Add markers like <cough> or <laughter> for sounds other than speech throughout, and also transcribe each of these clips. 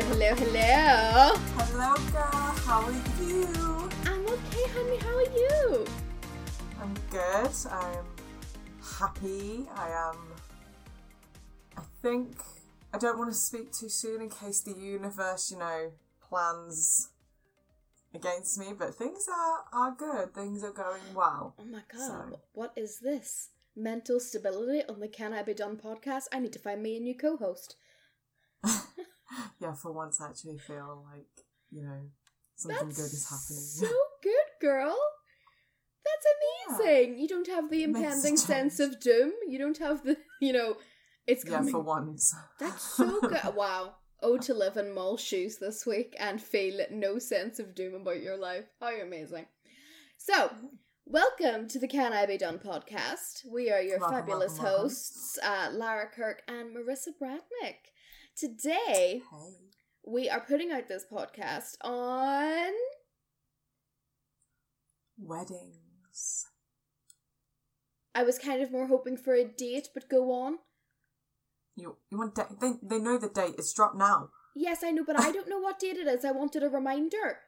Hello, hello, hello. Girl. How are you? I'm okay, honey. How are you? I'm good. I'm happy. I am. I think I don't want to speak too soon in case the universe, you know, plans against me. But things are are good. Things are going well. Oh my god, So- what is this? Mental stability on the Can I Be Done podcast? I need to find me a new co host. <laughs> <gasps> Yeah, for once, I actually feel like you know something That's good is happening. so good, girl. That's amazing. You don't have the impending sense of doom. You don't have the, <laughs> you know, it's coming. yeah, for once. That's so good. <laughs> wow. Oh, to live in Mol shoes this week and feel no sense of doom about your life. How amazing. So, welcome to the Can I Be Done podcast. We are your Welcome, fabulous welcome, welcome. hosts, uh, Lara Kirk and Marissa Bradnick. Today, Hey. we are putting out this podcast on. Weddings. I was kind of more hoping for a date, but go on. You you want date? They they know the date. It's dropped now. Yes, I know, but I <laughs> don't know what date it is. I wanted a reminder.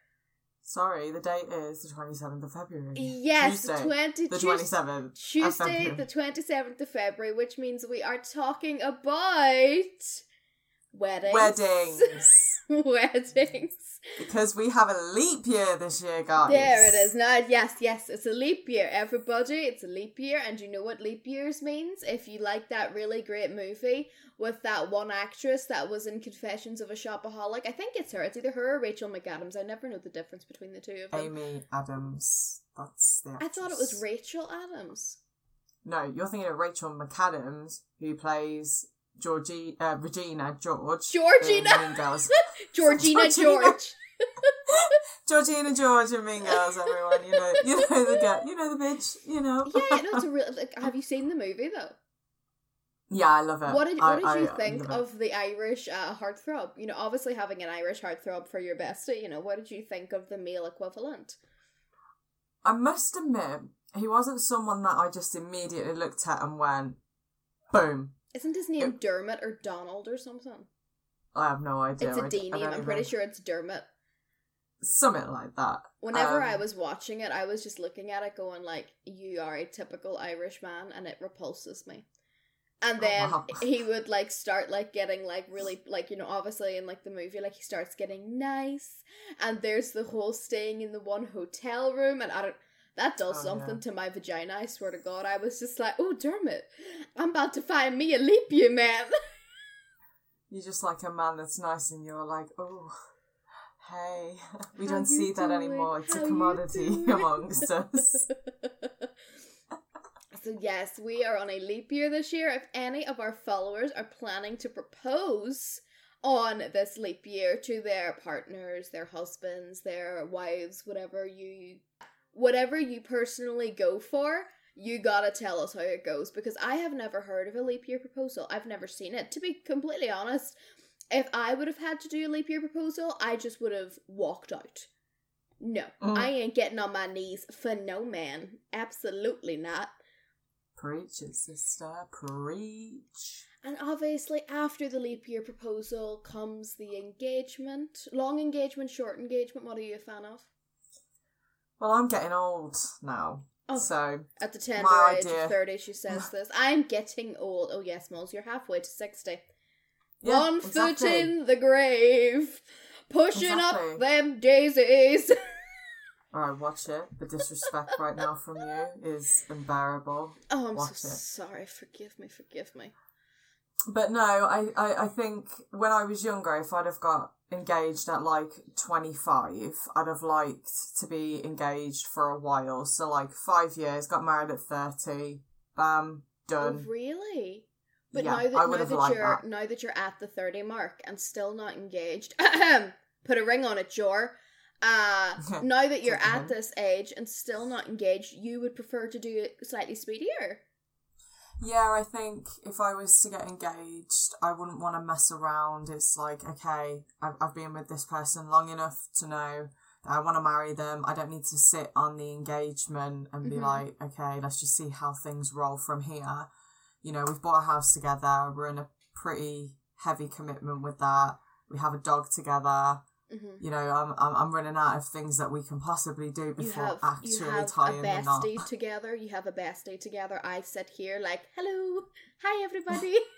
Sorry, the date is the twenty seventh of February. Yes, Tuesday, 20 the twenty seventh. Tuesday, the 27th of February, which means we are talking about weddings. weddings. <laughs> weddings. because we have a leap year this year, guys. There it is. Now, yes, yes, it's a leap year. Everybody, it's a leap year. And you know what leap years means? If you like that really great movie with that one actress that was in Confessions of a Shopaholic, I think it's her. It's either her or Rachel McAdams. I never know the difference between the two of them. Amy Adams. That's the. I thought it was. Rachel Adams. No, you're thinking of Rachel McAdams, who plays Georgie, uh, Regina George. Georgina! Girls. <laughs> Georgina Georgina. George. <laughs> Georgina George and Mean Girls. Everyone, you know, you know the girl, you know the bitch, you know. Yeah, <laughs> no, it's a real. Like, have you seen the movie though? Yeah, I love it. What did I- What did you I- think of the Irish uh, heartthrob? You know, obviously having an Irish heartthrob for your bestie. You know, what did you think of the male equivalent? I must admit, he wasn't someone that I just immediately looked at and went, boom. Isn't his name Dermot or Donald or something? I have no idea. it's a d- name. I'm pretty sure it's Dermot. Something like that. Whenever Um, I was watching it, I was just looking at it, going like, "You are a typical Irish man," and it repulses me. And Oh, then wow. he would like start like getting like really like you know obviously in like the movie like he starts getting nice, and there's the whole staying in the one hotel room, and I don't. That does Oh, something yeah. to my vagina. I swear to God, I was just like, "Oh, Dermot, I'm about to find me a leap year man." <laughs> You're just like a man that's nice and you're like, oh, hey. <laughs> We How don't see that anymore. It's How a commodity <laughs> amongst us. So yes, we are on a leap year this year. If any of our followers are planning to propose on this leap year to their partners, their husbands, their wives, whatever you whatever you personally go for, you gotta tell us how it goes because I have never heard of a leap year proposal. I've never seen it. To be completely honest, if I would have had to do a leap year proposal, I just would have walked out. No, Mm. I ain't getting on my knees for no man. Absolutely not. Preach it, sister. Preach. And obviously, after the leap year proposal comes the engagement. Long engagement, short engagement. What are you a fan of? Well, I'm getting old now. Oh. So, At the tender age idea. of 30, she says <laughs> this. I'm getting old. Oh, yes, Moles, you're halfway to 60. yeah, One exactly. foot in the grave. Pushing Exactly. up them daisies. <laughs> Alright, watch it. The disrespect right now from you is unbearable. Oh, I'm Watch so it. sorry. Forgive me, forgive me. But no, I, I, I think when I was younger, if I'd have got engaged at like 25, I'd have liked to be engaged for a while. So, like, five years, got married at 30, bam, done. Oh, really? But Yeah, now I that now that you're that. now that you're at the thirty mark and still not engaged, put a ring on it, Jor. Uh, <laughs> now that you're at this age and still not engaged, you would prefer to do it slightly speedier. Yeah, I think if I was to get engaged, I wouldn't want to mess around. It's like, okay, I've, I've been with this person long enough to know that I want to marry them. I don't need to sit on the engagement and be Mhm. like, okay, let's just see how things roll from here. You know, we've bought a house together. We're in a pretty heavy commitment with that. We have a dog together. Hmm You know, I'm, I'm I'm running out of things that we can possibly do before You have actually you have a tying the knot. bestie together. You have a bestie together. I sit here like, hello, hi everybody. <laughs>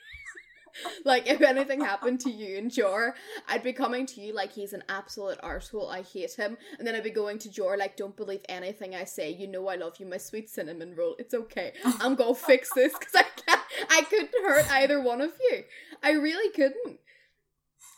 <laughs> like if anything happened to you and Jor, I'd be coming to you like he's an absolute arsehole. I hate him, and then I'd be going to Jor like, don't believe anything I say. You know I love you, my sweet cinnamon roll. It's okay. <laughs> I'm gonna fix this because I can't. I couldn't hurt either one of you. I really couldn't.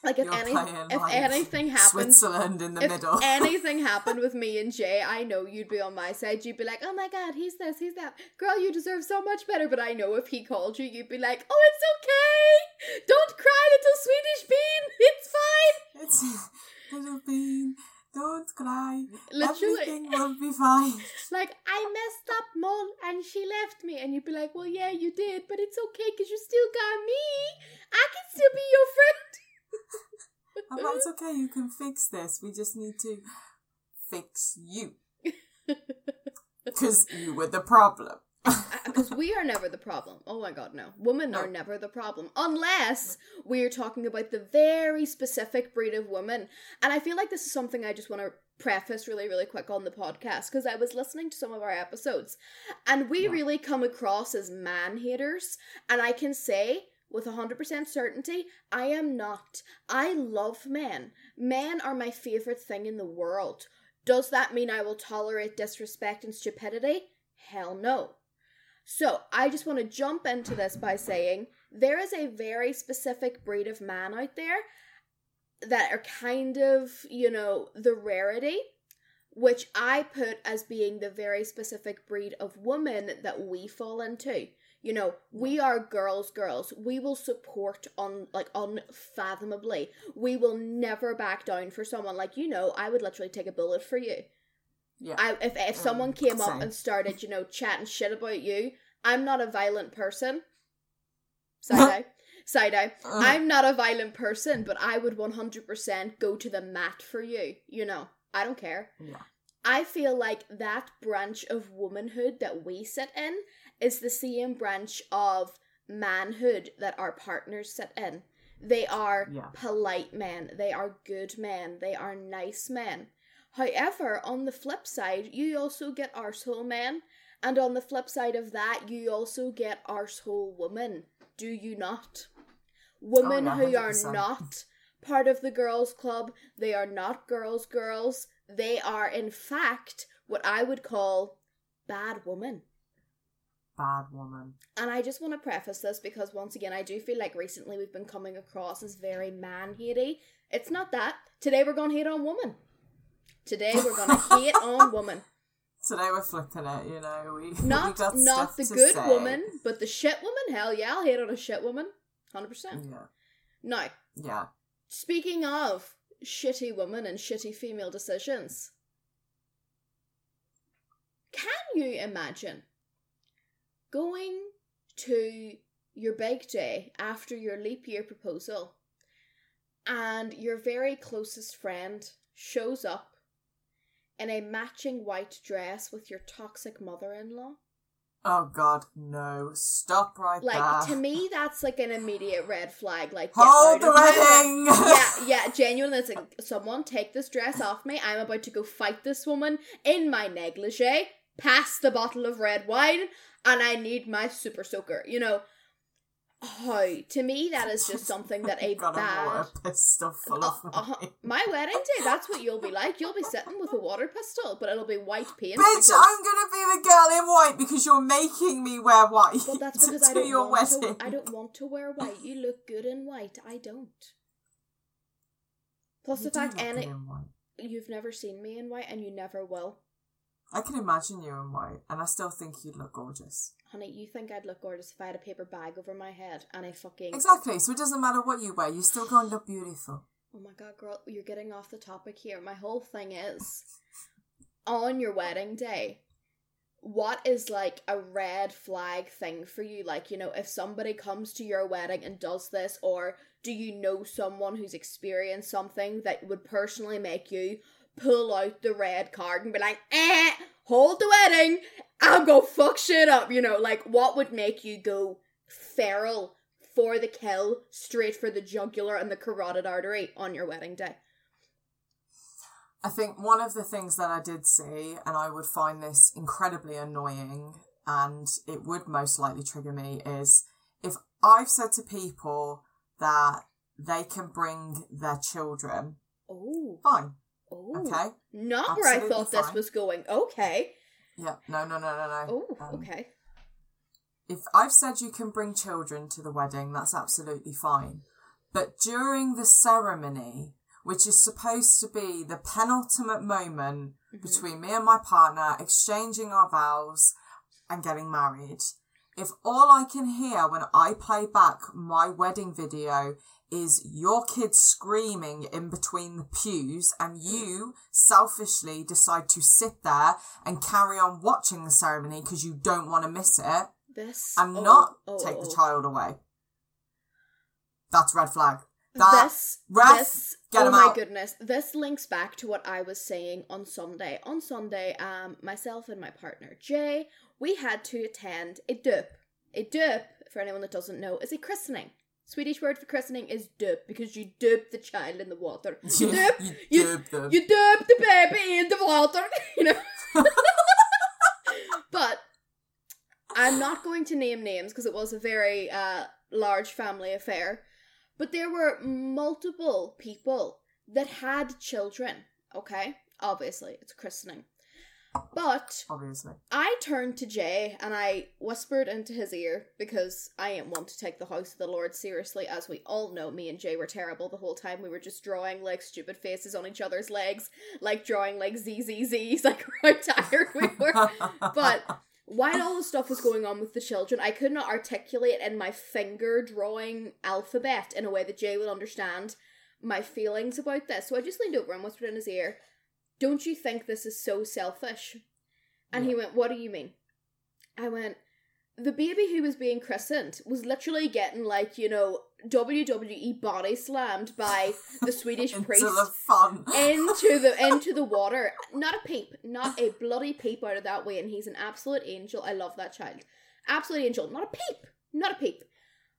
Like if any if like, anything <laughs> happened Switzerland in the if middle. anything <laughs> happened with me and Jay, I know you'd be on my side. You'd be like, "Oh my god, he's this, he's that." Girl, you deserve so much better. But I know if he called you, you'd be like, "Oh, it's okay. Don't cry, little Swedish bean. It's fine." It's <laughs> little bean. Don't cry. Literally, Everything will be fine. like I messed up, mom, and she left me, and you'd be like, "Well, yeah, you did, but it's okay because you still got me. I can still be your friend." I'm like, it's okay, you can fix this. We just need to fix you. <laughs> Because you were the problem. because we are never the problem. Oh my god, no. Women No. are never the problem. Unless we're talking about the very specific breed of woman. And I feel like this is something I just want to preface really, really quick on the podcast because I was listening to some of our episodes and we Yeah. really come across as man haters. And I can say with 100% certainty, I am not. I love men. Men are my favorite thing in the world. Does that mean I will tolerate disrespect and stupidity? Hell no. So, I just want to jump into this by saying there is a very specific breed of man out there that are kind of, you know, the rarity, which I put as being the very specific breed of woman that we fall into. You know, we are girls, girls. We will support on like unfathomably. We will never back down for someone like you know. I would literally take a bullet for you. Yeah. I if if Mm, someone came up and started, you know, chatting shit about you, I'm not a violent person. <laughs> Side eye. Side eye. Uh, I'm not a violent person, but I would 100% go to the mat for you. You know, I don't care. yeah. I feel like that branch of womanhood that we sit in is the same branch of manhood that our partners sit in. They are Yeah. polite men, they are good men, they are nice men. However, on the flip side, you also get arsehole men, and on the flip side of that, you also get arsehole women. Do you not? Women yeah, who are not part of the girls' club, they are not girls' girls. They are, in fact, what I would call bad women. Bad woman. And I just want to preface this because, once again, I do feel like recently we've been coming across as very man hatey. It's not that. Today we're going to hate on woman. Today we're going <laughs> to hate on woman. Today we're flipping it, you know. We, we Not got not the good say. woman, but the shit woman. Hell yeah, I'll hate on a shit woman. 100%. Yeah. Now, Yeah. speaking of shitty women and shitty female decisions, can you imagine going to your big day after your leap year proposal and your very closest friend shows up in a matching white dress with your toxic mother in law? Oh god, no. Stop right Like, there. to me, that's like an immediate red flag. Like, Hold the wedding! yeah, <laughs> yeah, genuinely, it's like someone take this dress off me. I'm about to go fight this woman in my negligee, past the bottle of red wine, and I need my super soaker. You know, how to me that is just something that a <laughs> bad. Uh, of uh-huh. My <laughs> wedding day, that's what you'll be like. You'll be sitting with a water pistol, but it'll be white paint. Bitch, because- I'm gonna be the girl in white because you're making me wear white Well, that's <laughs> because I don't your want wedding. to. I don't want to wear white. You look good in white. I don't. Plus You the fact, any you've never seen me in white, and you never will, I can imagine you in white, and I still think you'd look gorgeous. honey. You think I'd look gorgeous if I had a paper bag over my head and I fucking Exactly. So it doesn't matter what you wear, you're still going to look beautiful. Oh my god, girl, you're getting off the topic here. My whole thing is on your wedding day, what is like a red flag thing for you? Like, you know, if somebody comes to your wedding and does this, or do you know someone who's experienced something that would personally make you pull out the red card and be like, eh, hold the wedding, I'll go fuck shit up, you know, like what would make you go feral, for the kill, straight for the jugular and the carotid artery on your wedding day. I think one of the things that I did see, and I would find this incredibly annoying, and it would most likely trigger me, is if I've said to people that they can bring their children, Oh, fine, oh, okay, not where I Absolutely thought this was going. Okay. yeah, no, no, no, no, no. Oh, Um, okay. if I've said you can bring children to the wedding, that's absolutely fine. But during the ceremony, which is supposed to be the penultimate moment Mm-hmm. between me and my partner exchanging our vows and getting married, if all I can hear when I play back my wedding video is your kids screaming in between the pews and you selfishly decide to sit there and carry on watching the ceremony because you don't want to miss it, This and oh, not oh, take the oh. child away. That's red flag. That this ref, this oh my out. goodness this links back to what i was saying on sunday on sunday um myself and my partner jay we had to attend a dop a dop for anyone that doesn't know is a christening swedish word for christening is dop because you dip the child in the water you <laughs> dip you you, them. you the baby in the water <laughs> you know <laughs> but i'm not going to name names because it was a very uh large family affair but there were multiple people that had children, okay? Obviously, it's christening. But Obviously. I turned to Jay and I whispered into his ear because I am one to take the house of the Lord seriously, as we all know. Me and Jay were terrible the whole time. We were just drawing like stupid faces on each other's legs, like drawing like ZZZs, <laughs> like how tired we were. But while all the stuff was going on with the children, I could not articulate in my finger drawing alphabet in a way that Jay would understand my feelings about this. So I just leaned over and whispered in his ear, Don't you think this is so selfish? And he went, What do you mean? I went, The baby who was being christened was literally getting, like, you know, WWE body slammed by the <laughs> Swedish Into priest the fun. into the <laughs> into the water. Not a peep, not a bloody peep out of that way. And he's an absolute angel. I love that child. Absolute angel. Not a peep. Not a peep.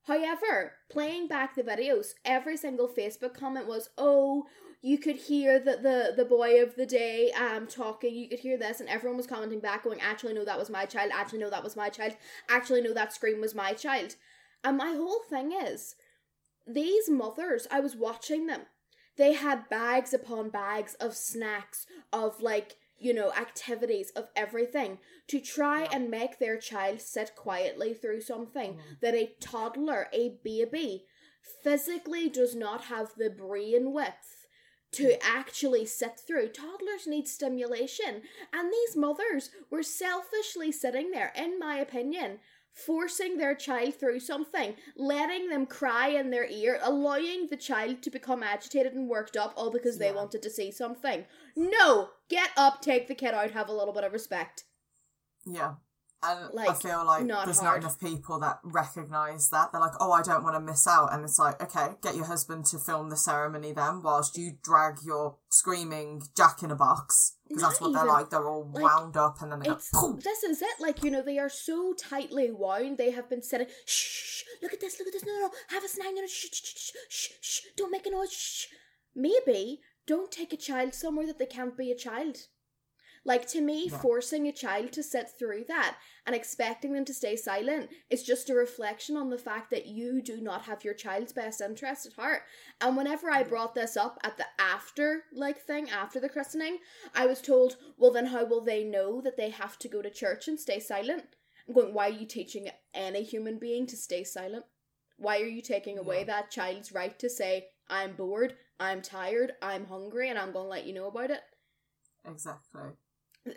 However, playing back the videos, every single Facebook comment was, "Oh, you could hear the the the boy of the day um talking. You could hear this, and everyone was commenting back, going, "Actually, no, that was my child. Actually, no, that was my child. Actually, no, that scream was my child." And my whole thing is, these mothers, I was watching them they had bags upon bags of snacks of like you know activities of everything to try Yeah. and make their child sit quietly through something Mm. that a toddler a baby physically does not have the brain width to actually sit through toddlers need stimulation and these mothers were selfishly sitting there in my opinion forcing their child through something, letting them cry in their ear, allowing the child to become agitated and worked up all because they Yeah. wanted to see something. No! Get up, take the kid out, have a little bit of respect. Yeah. And I feel like not there's hard. not enough people that recognise that. They're like, oh, I don't want to miss out. And it's like, okay, get your husband to film the ceremony then whilst you drag your screaming jack in a box. Because that's what they're like. They're all like, wound up and then they go, It's poof. this is it. Like you know, they are so tightly wound. They have been sitting. Shh, look at this. Look at this. No, no, no. Have a snack. No, no. Shh, shh, shh, shh, shh. Don't make a noise. Shh. Maybe don't take a child somewhere that they can't be a child. Like to me, Yeah. forcing a child to sit through that and expecting them to stay silent is just a reflection on the fact that you do not have your child's best interest at heart. And whenever I mm-hmm. brought this up at the after like thing after the christening, I was told, well, then how will they know that they have to go to church and stay silent? I'm going, why are you teaching any human being to stay silent? Why are you taking away Yeah. that child's right to say, I'm bored, I'm tired, I'm hungry, and I'm going to let you know about it? Exactly.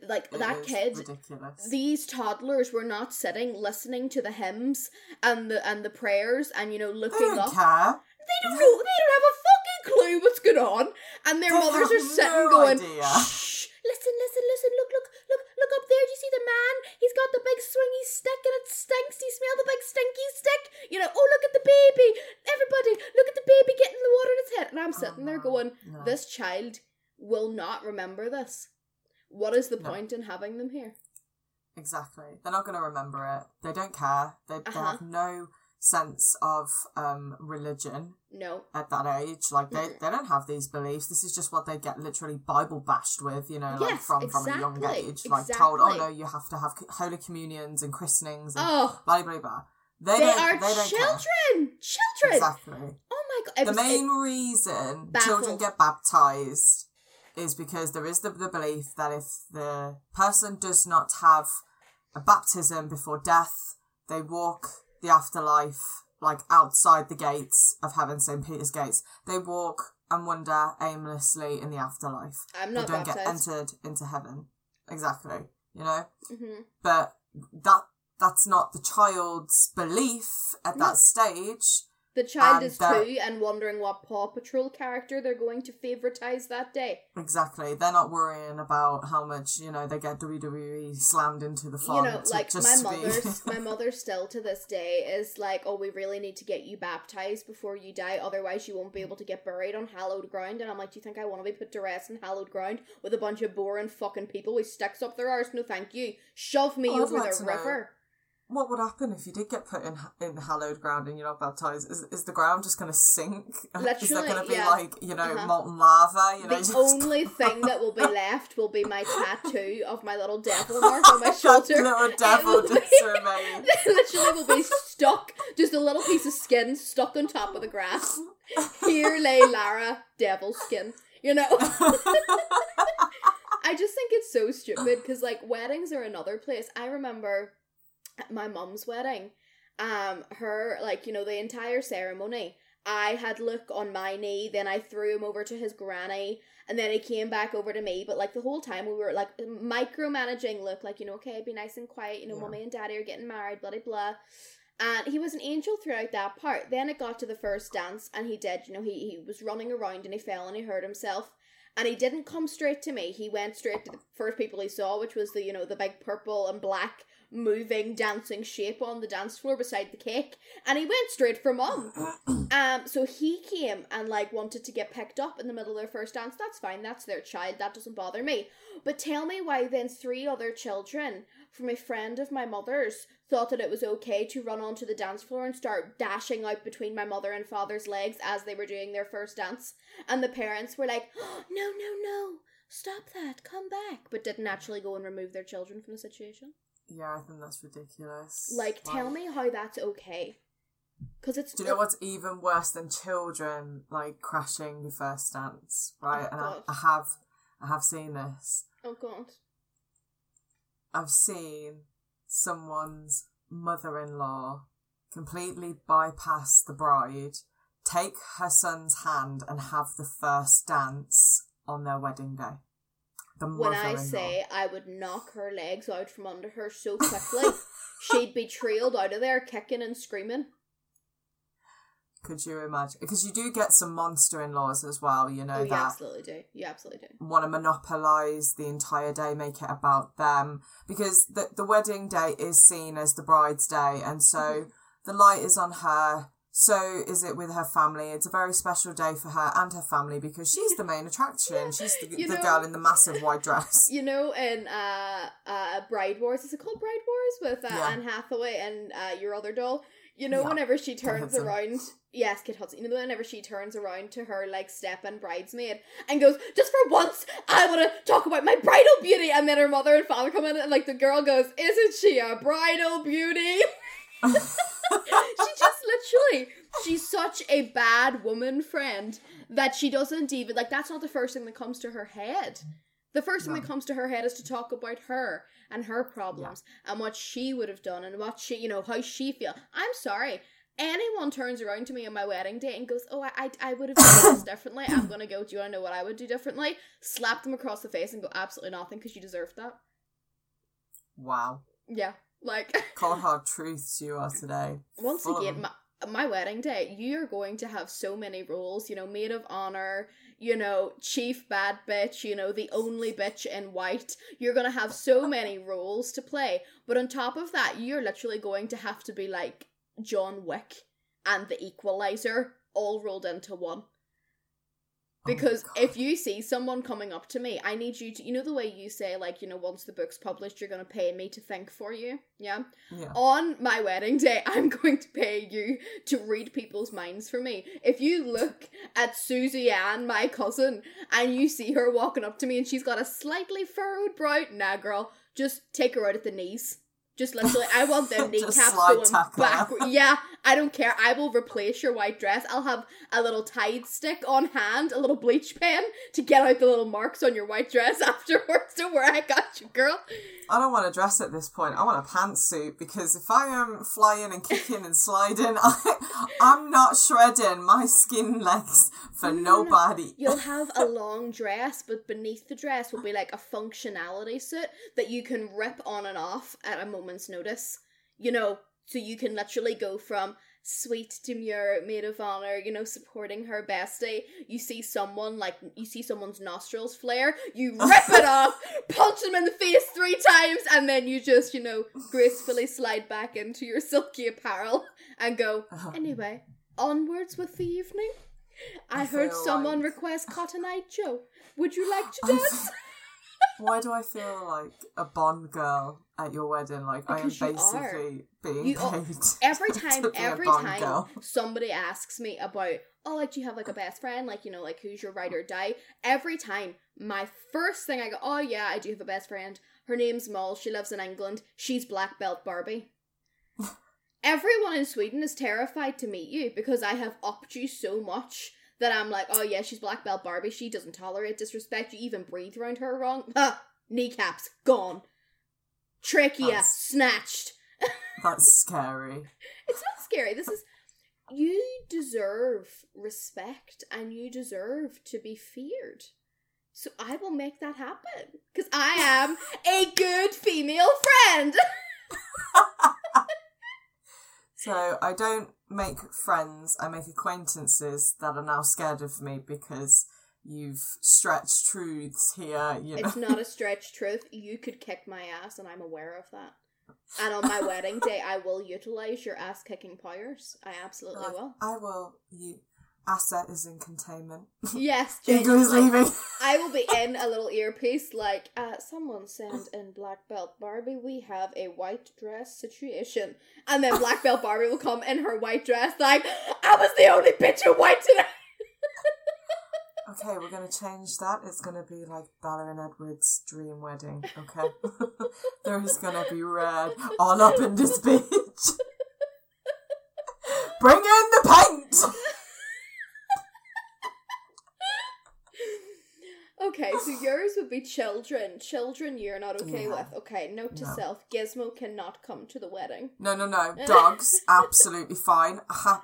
Like, It that kid Ridiculous. these toddlers were not sitting listening to the hymns and the and the prayers and you know looking up. care. They don't know. They don't have a fucking clue what's going on, and their They mothers are sitting no going, idea. "Shh! Listen, listen, listen! Look, look, look, look up there! Do you see the man? He's got the big swingy stick, and it stinks. Do you smell the big stinky stick? You know? Oh, look at the baby! Everybody, look at the baby getting the water in his head!" And I'm Oh, sitting there going, no. "This child will not remember this. What is the No. point in having them here?" Exactly. They're not going to remember it. They don't care. They, they Uh-huh. have no sense of um religion No. at that age. Like they, Mm-mm. they don't have these beliefs. This is just what they get literally Bible bashed with, you know, like Yes, from from a young exactly, age. Like told, oh no, you have to have holy communions and christenings and Oh, blah blah blah. They, they, are they don't care. children. Children. Exactly. Oh my god. The was- main reason baffled. children get baptized is because there is the, the belief that if the person does not have a baptism before death, they walk the afterlife like outside the gates of heaven, St. Peter's gates. They walk and wander aimlessly in the afterlife. I'm not They don't get entered into heaven. Exactly. You know? hmm But that that's not the child's belief at No. that stage. The child And is that- two and wondering what Paw Patrol character they're going to favoritize that day. Exactly. They're not worrying about how much, you know, they get WWE slammed into the font. you know, like my mother's <laughs> my mother still to this day is like, oh, we really need to get you baptized before you die, otherwise you won't be able to get buried on hallowed ground. And I'm like, do you think I want to be put to rest in hallowed ground with a bunch of boring fucking people with sticks up their arse? No, thank you. Shove me Oh, over the river. know. What would happen if you did get put in in hallowed ground and you're not baptized? Is, is the ground just going to sink? <laughs> is there going to be yeah. like, you know, Uh-huh. molten lava? You know, The only <laughs> thing that will be <laughs> left will be my tattoo of my little devil mark on my shoulder. little It devil just be- remain. literally will be stuck, just a little piece of skin stuck on top of the grass. Here lay Lara, devil skin. You know, I just think it's so stupid because like weddings are another place. I remember at my mum's wedding, um, her like you know the entire ceremony. I had Luke on my knee, then I threw him over to his granny, and then he came back over to me. But like the whole time we were like micromanaging Luke, like you know, okay, be nice and quiet. You know, Yeah. mommy and daddy are getting married, blah blah blah. And he was an angel throughout that part. Then it got to the first dance, and he did. You know, he he was running around and he fell and he hurt himself. And he didn't come straight to me. He went straight to the first people he saw, which was the you know the big purple and black moving dancing shape on the dance floor beside the cake. And he went straight for mum. <coughs> Um, so he came and like wanted to get picked up in the middle of their first dance. That's fine. That's their child. That doesn't bother me. But tell me why then three other children from a friend of my mother's thought that it was okay to run onto the dance floor and start dashing out between my mother and father's legs as they were doing their first dance. And the parents were like, oh, <gasps> "No, no, no! Stop that! Come back!" But didn't actually go and remove their children from the situation. Yeah, I think that's ridiculous. Like, tell me how that's okay. Because it's Do you know what's even worse than children like crashing your first dance, right? Oh, and I, I have, I have seen this. Oh god. I've seen someone's mother-in-law completely bypass the bride, take her son's hand, and have the first dance on their wedding day. When I say I would knock her legs out from under her so quickly, she'd be trailed out of there kicking and screaming. Could you imagine? Because you do get some monster in laws as well, you know, oh, you that absolutely do. You absolutely do. want to monopolize the entire day, make it about them. Because the, the wedding day is seen as the bride's day, and so Mhm. the light is on her. So is it with her family. It's a very special day for her and her family because she's the main attraction. <laughs> She's the, know- girl in the massive white dress. You know, in uh, uh, Bride Wars, is it called Bride Wars with uh, Yeah. Anne Hathaway and uh, your other doll? You know, Yeah. whenever she turns around, yes, Kit Hudson. You know, whenever she turns around to her like step-in bridesmaid and goes, "Just for once, I want to talk about my bridal beauty," and then her mother and father come in and like the girl goes, "Isn't she a bridal beauty?" <laughs> <laughs> <laughs> she just literally she's such a bad woman friend that she doesn't even like that's not the first thing that comes to her head. The first thing No. that comes to her head is to talk about her and her problems and what she would have done and what she you know how she feel. I'm sorry. Anyone turns around to me on my wedding day and goes oh i i, I would have done <coughs> this differently. I'm gonna go do you want to know what i would do differently? Slap them across the face and go absolutely nothing because you deserved that. Wow. yeah like <laughs> Cold hard truths you are today. once Full again, my, my wedding day, you're going to have so many roles, you know, maid of honor, you know, chief bad bitch, you know, the only bitch in white. You're going to have so many roles to play. But on top of that, you're literally going to have to be like John Wick and the Equalizer all rolled into one. Oh because God. if you see someone coming up to me, I need you to, you know, the way you say, like, you know, once the book's published, you're going to pay me to think for you. Yeah. Yeah. On my wedding day, <laughs> I'm going to pay you to read people's minds for me. If you look at Susie Ann, my cousin, and you see her walking up to me and she's got a slightly furrowed brow, nah, girl, just take her out at the knees. Just literally, I want them <laughs> kneecaps going tackle her. backward. Yeah, I don't care. I will replace your white dress. I'll have a little Tide stick on hand, a little bleach pen to get out the little marks on your white dress <laughs> afterwards. Don't worry, I got you, girl. I don't want a dress at this point. I want a pantsuit because if I am flying and kicking and sliding, <laughs> I, I'm not shredding my skin legs for No, no, no. nobody. You'll <laughs> have a long dress, but beneath the dress will be like a functionality suit that you can rip on and off at a moment's notice. You know, so you can literally go from sweet, demure, maid of honor, you know, supporting her bestie. You see someone like you see someone's nostrils flare, you <laughs> rip it off, punch them in the face three times, and then you just, you know, gracefully slide back into your silky apparel and go, uh-huh. anyway, onwards with the evening. I, I heard someone like- request <laughs> Cotton Eye Joe. Would you like to dance? <laughs> Why do I feel like a Bond girl at your wedding? Like I am Because basically being You are- paid. <laughs> every time every time girl. somebody asks me about oh like do you have like a best friend? Like you know like who's your ride or die? Every time my first thing i go oh yeah i do have a best friend. Her name's Mol she lives in england. She's black belt barbie. <laughs> Everyone in sweden is terrified to meet you because i have upped you so much that i'm like oh yeah she's black belt barbie. She doesn't tolerate disrespect. You even breathe around her wrong. Ha <laughs> ah, kneecaps gone trachea That's- snatched <laughs> That's scary. it's not scary. This is you deserve respect and you deserve to be feared. So I will make that happen because I am a good female friend. <laughs> So I don't make friends, I make acquaintances that are now scared of me because you've stretched truths here, you know. It's not a stretch truth. You could kick my ass, and I'm aware of that. And on my <laughs> wedding day, I will utilize your ass kicking powers. I absolutely will. I will you asset is in containment. Yes, <laughs> is leaving. I will be in a little <laughs> earpiece like, uh, someone send in Black Belt Barbie, we have a white dress situation. And then Black Belt Barbie will come in her white dress like, I was the only bitch in white today. Okay, we're gonna change that. It's gonna be like Bella and Edward's dream wedding, okay? <laughs> there is gonna be red all up in this bitch. <laughs> Bring in the paint! Okay, so yours would be children. Children you're not okay Yeah. with. Okay, note to No. self, Gizmo cannot come to the wedding. No, no, no. <laughs> Dogs, absolutely fine. Ha-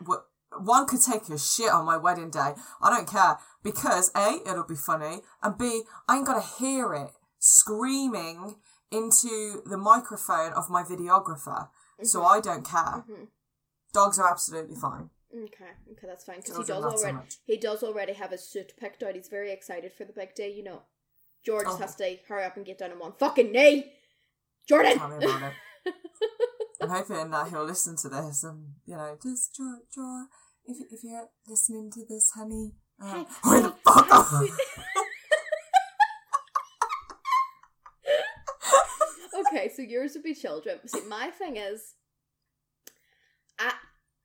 one could take a shit on my wedding day. I don't care. Because A, it'll be funny, and B, I ain't gotta hear it screaming into the microphone of my videographer. So I don't care. Mhm. Dogs are absolutely fine. Okay, okay, that's fine. Because he does not so already he does already have his suit picked out. He's very excited for the big day. You know, George Oh. has to hurry up and get down on one fucking knee. Jordan. Tell me about it. <laughs> I'm hoping that he'll listen to this and, you know, just, George, George, if, if you're listening to this, honey, uh, hurry <laughs> the fuck up! <laughs> okay, so yours would be children. See, my thing is, I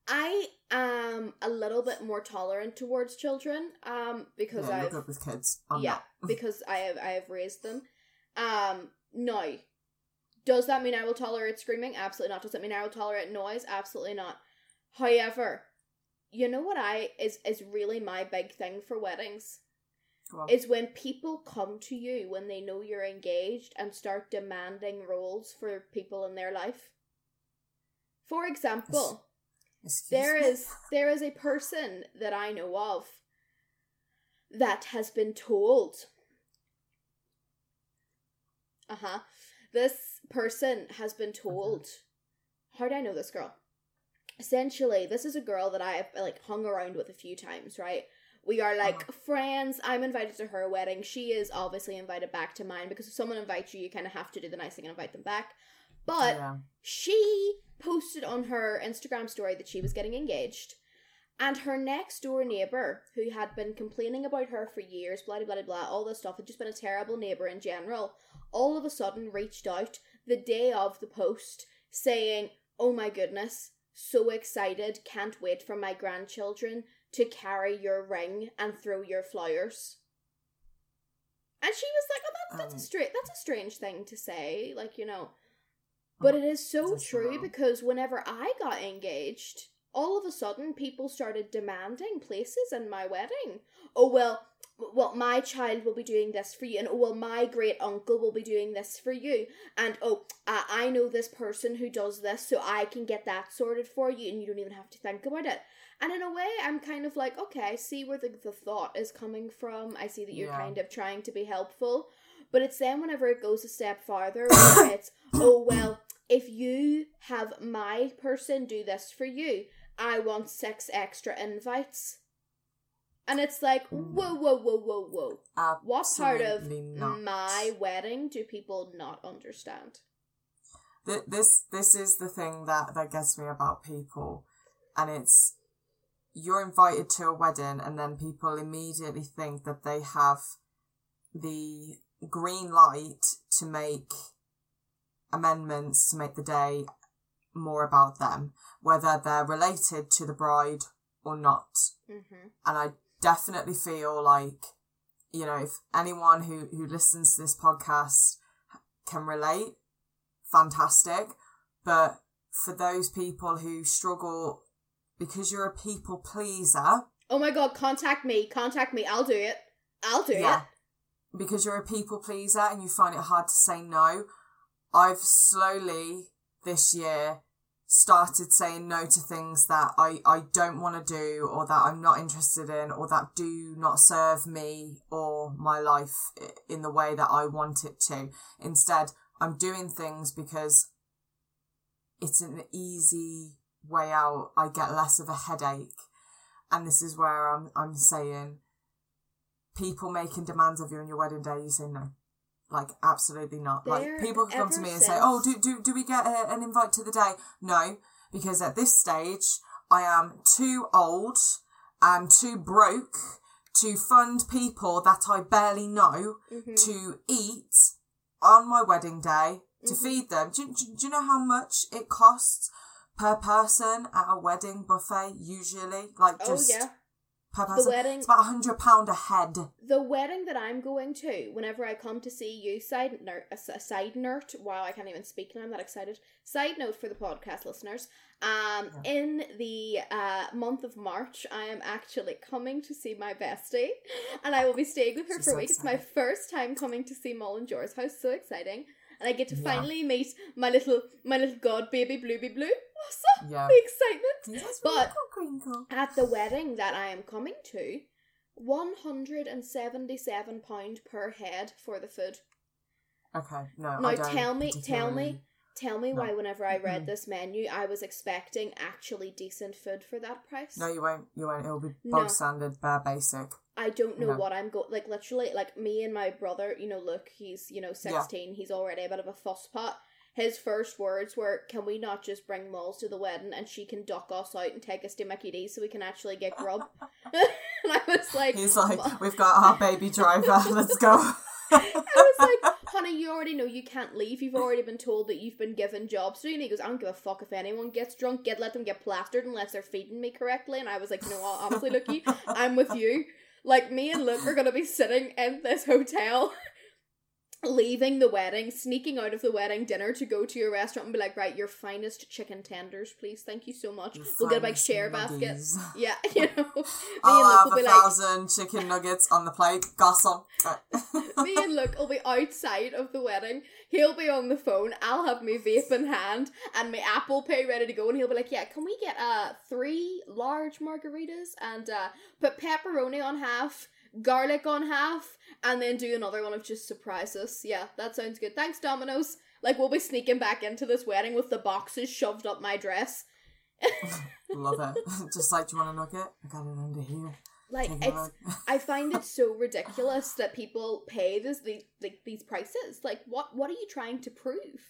I am a little bit more tolerant towards children, um, because yeah, I've good with kids. I'm yeah, <laughs> because I have I have raised them. Um, now, does that mean I will tolerate screaming? Absolutely not. Does that mean I will tolerate noise? Absolutely not. However, you know what I is is really my big thing for weddings is when people come to you when they know you're engaged and start demanding roles for people in their life. For example, Excuse there is there is a person that I know of that has been told. Uh huh. This person has been told. How do I know this girl? Essentially, this is a girl that I've like hung around with a few times. Right? We are like Uh-huh. friends. I'm invited to her wedding. She is obviously invited back to mine because if someone invites you, you kind of have to do the nice thing and invite them back. But yeah. she posted on her Instagram story that she was getting engaged. And her next door neighbour, who had been complaining about her for years, blah, blah, blah, blah, all this stuff, had just been a terrible neighbour in general, all of a sudden reached out the day of the post saying, Oh my goodness, so excited, can't wait for my grandchildren to carry your ring and throw your flowers. And she was like, "Oh, that's that's a Um, straight that's a strange thing to say, like you know." But it is so true wrong. because whenever I got engaged, all of a sudden people started demanding places in my wedding. Oh well, well my child will be doing this for you, and oh well my great uncle will be doing this for you, and oh uh, I know this person who does this, so I can get that sorted for you, and you don't even have to think about it. And in a way, I'm kind of like, okay, I see where the, the thought is coming from. I see that you're Yeah. kind of trying to be helpful. But it's then whenever it goes a step farther, <coughs> where it's, oh, well, if you have my person do this for you, I want six extra invites. And it's like, whoa, whoa, whoa, whoa, whoa. What part of not. my wedding do people not understand? Th- this this is the thing that that gets me about people and it's you're invited to a wedding and then people immediately think that they have the green light to make amendments to make the day more about them whether they're related to the bride or not Mm-hmm. and I definitely feel like you know if anyone who who listens to this podcast can relate fantastic but for those people who struggle because you're a people pleaser Oh my god, contact me, contact me, I'll do it. I'll do yeah it. because you're a people pleaser and you find it hard to say no i've slowly this year started saying no to things that i i don't want to do or that i'm not interested in or that do not serve me or my life in the way that i want it to. Instead i'm doing things because it's an easy way out. I get less of a headache. And this is where i'm i'm saying people making demands of you on your wedding day, you say no. Like, absolutely not. There, like, people can come to me and say, oh, do, do, do we get a, an invite to the day? No, because at this stage, I am too old and too broke to fund people that I barely know Mm-hmm. to eat on my wedding day to Mhm. feed them. Do, do, do you know how much it costs per person at a wedding buffet usually? Like, Oh just yeah. Per The wedding It's about a hundred pound a head. the wedding that I'm going to, whenever I come to see you, side note, a side note. Wow, I can't even speak now. I'm that excited. Side note for the podcast listeners. Um, in the uh month of March, I am actually coming to see my bestie, and I will be staying with her She's for a so week. It's my first time coming to see Mullen Jor's house. So exciting! And I get to Yeah. finally meet my little my little god baby Bluey Blue. Oh, Yeah. the excitement! Yes, But- crinkle. At the wedding that I am coming to, one hundred and seventy-seven pound per head for the food. Okay, no. Now tell me, tell me, tell me No. why. Whenever I read Mhm. this menu, I was expecting actually decent food for that price. No, you won't. You won't. It'll be No. bog standard, bare basic. I don't know No. what I'm going. Like literally, like me and my brother. You know, look, he's you know sixteen. He's already a bit of a fusspot. His first words were, "Can we not just bring Moles to the wedding and she can duck us out and take us to Mickey D's so we can actually get grub?" <laughs> <laughs> and I was like, He's like, "Ma- we've got our baby driver. <laughs> Let's go. I was like, honey, you already know you can't leave. You've already been told that you've been given jobs to do. And he goes, I don't give a fuck if anyone gets drunk. Get let them get plastered unless they're feeding me correctly. And I was like, you know what? Honestly, Lukey, I'm with you. Like me and Luke are gonna be sitting in this hotel. Leaving the wedding, sneaking out of the wedding dinner to go to your restaurant and be like, right, your finest chicken tenders, please. Thank you so much. You We'll get a big share basket. <laughs> Yeah, <laughs> you know. <laughs> Me I'll have a be like, thousand chicken nuggets on the plate. Gossip. me and Luke will be outside of the wedding. He'll be on the phone. I'll have my vape in hand and my Apple Pay ready to go. And he'll be like, "Yeah, can we get uh three large margaritas and uh put pepperoni on half, garlic on half, and then do another one of just surprises." Yeah, that sounds good. Thanks, Domino's. Like we'll be sneaking back into this wedding with the boxes shoved up my dress. <laughs> Love it. <laughs> Just like, do you want a nugget? I got it under here. Like Take it's. <laughs> I find it so ridiculous that people pay this these like these prices. Like what what are you trying to prove?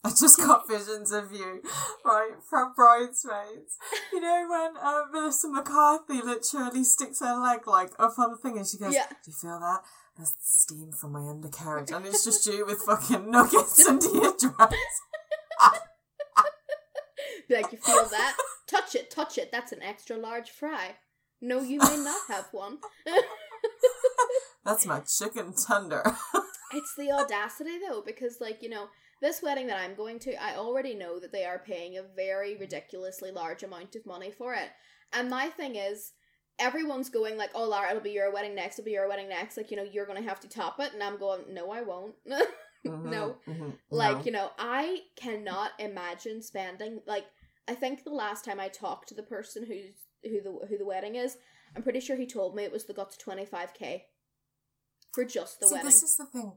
<laughs> I just got visions of you, right, from Bridesmaids. You know when uh, Melissa McCarthy literally sticks her leg like up on the thing and she goes, Yeah. Do you feel that? There's steam from my undercarriage. And it's just you with fucking nuggets <laughs> under your dress. Be like, you feel that? touch it, touch it. That's an extra large fry. No, you may not have one. <laughs> That's my chicken tender. It's the audacity though, because like, you know, this wedding that I'm going to, I already know that they are paying a very ridiculously large amount of money for it. And my thing is, everyone's going like, oh Lara, it'll be your wedding next, it'll be your wedding next, like, you know, you're gonna have to top it and I'm going, No, I won't. <laughs> No. Mhm, Like, no. you know, I cannot imagine spending like I think the last time I talked to the person who's who the who the wedding is, I'm pretty sure he told me it was the got to twenty five K for just the See, wedding. this is the thing.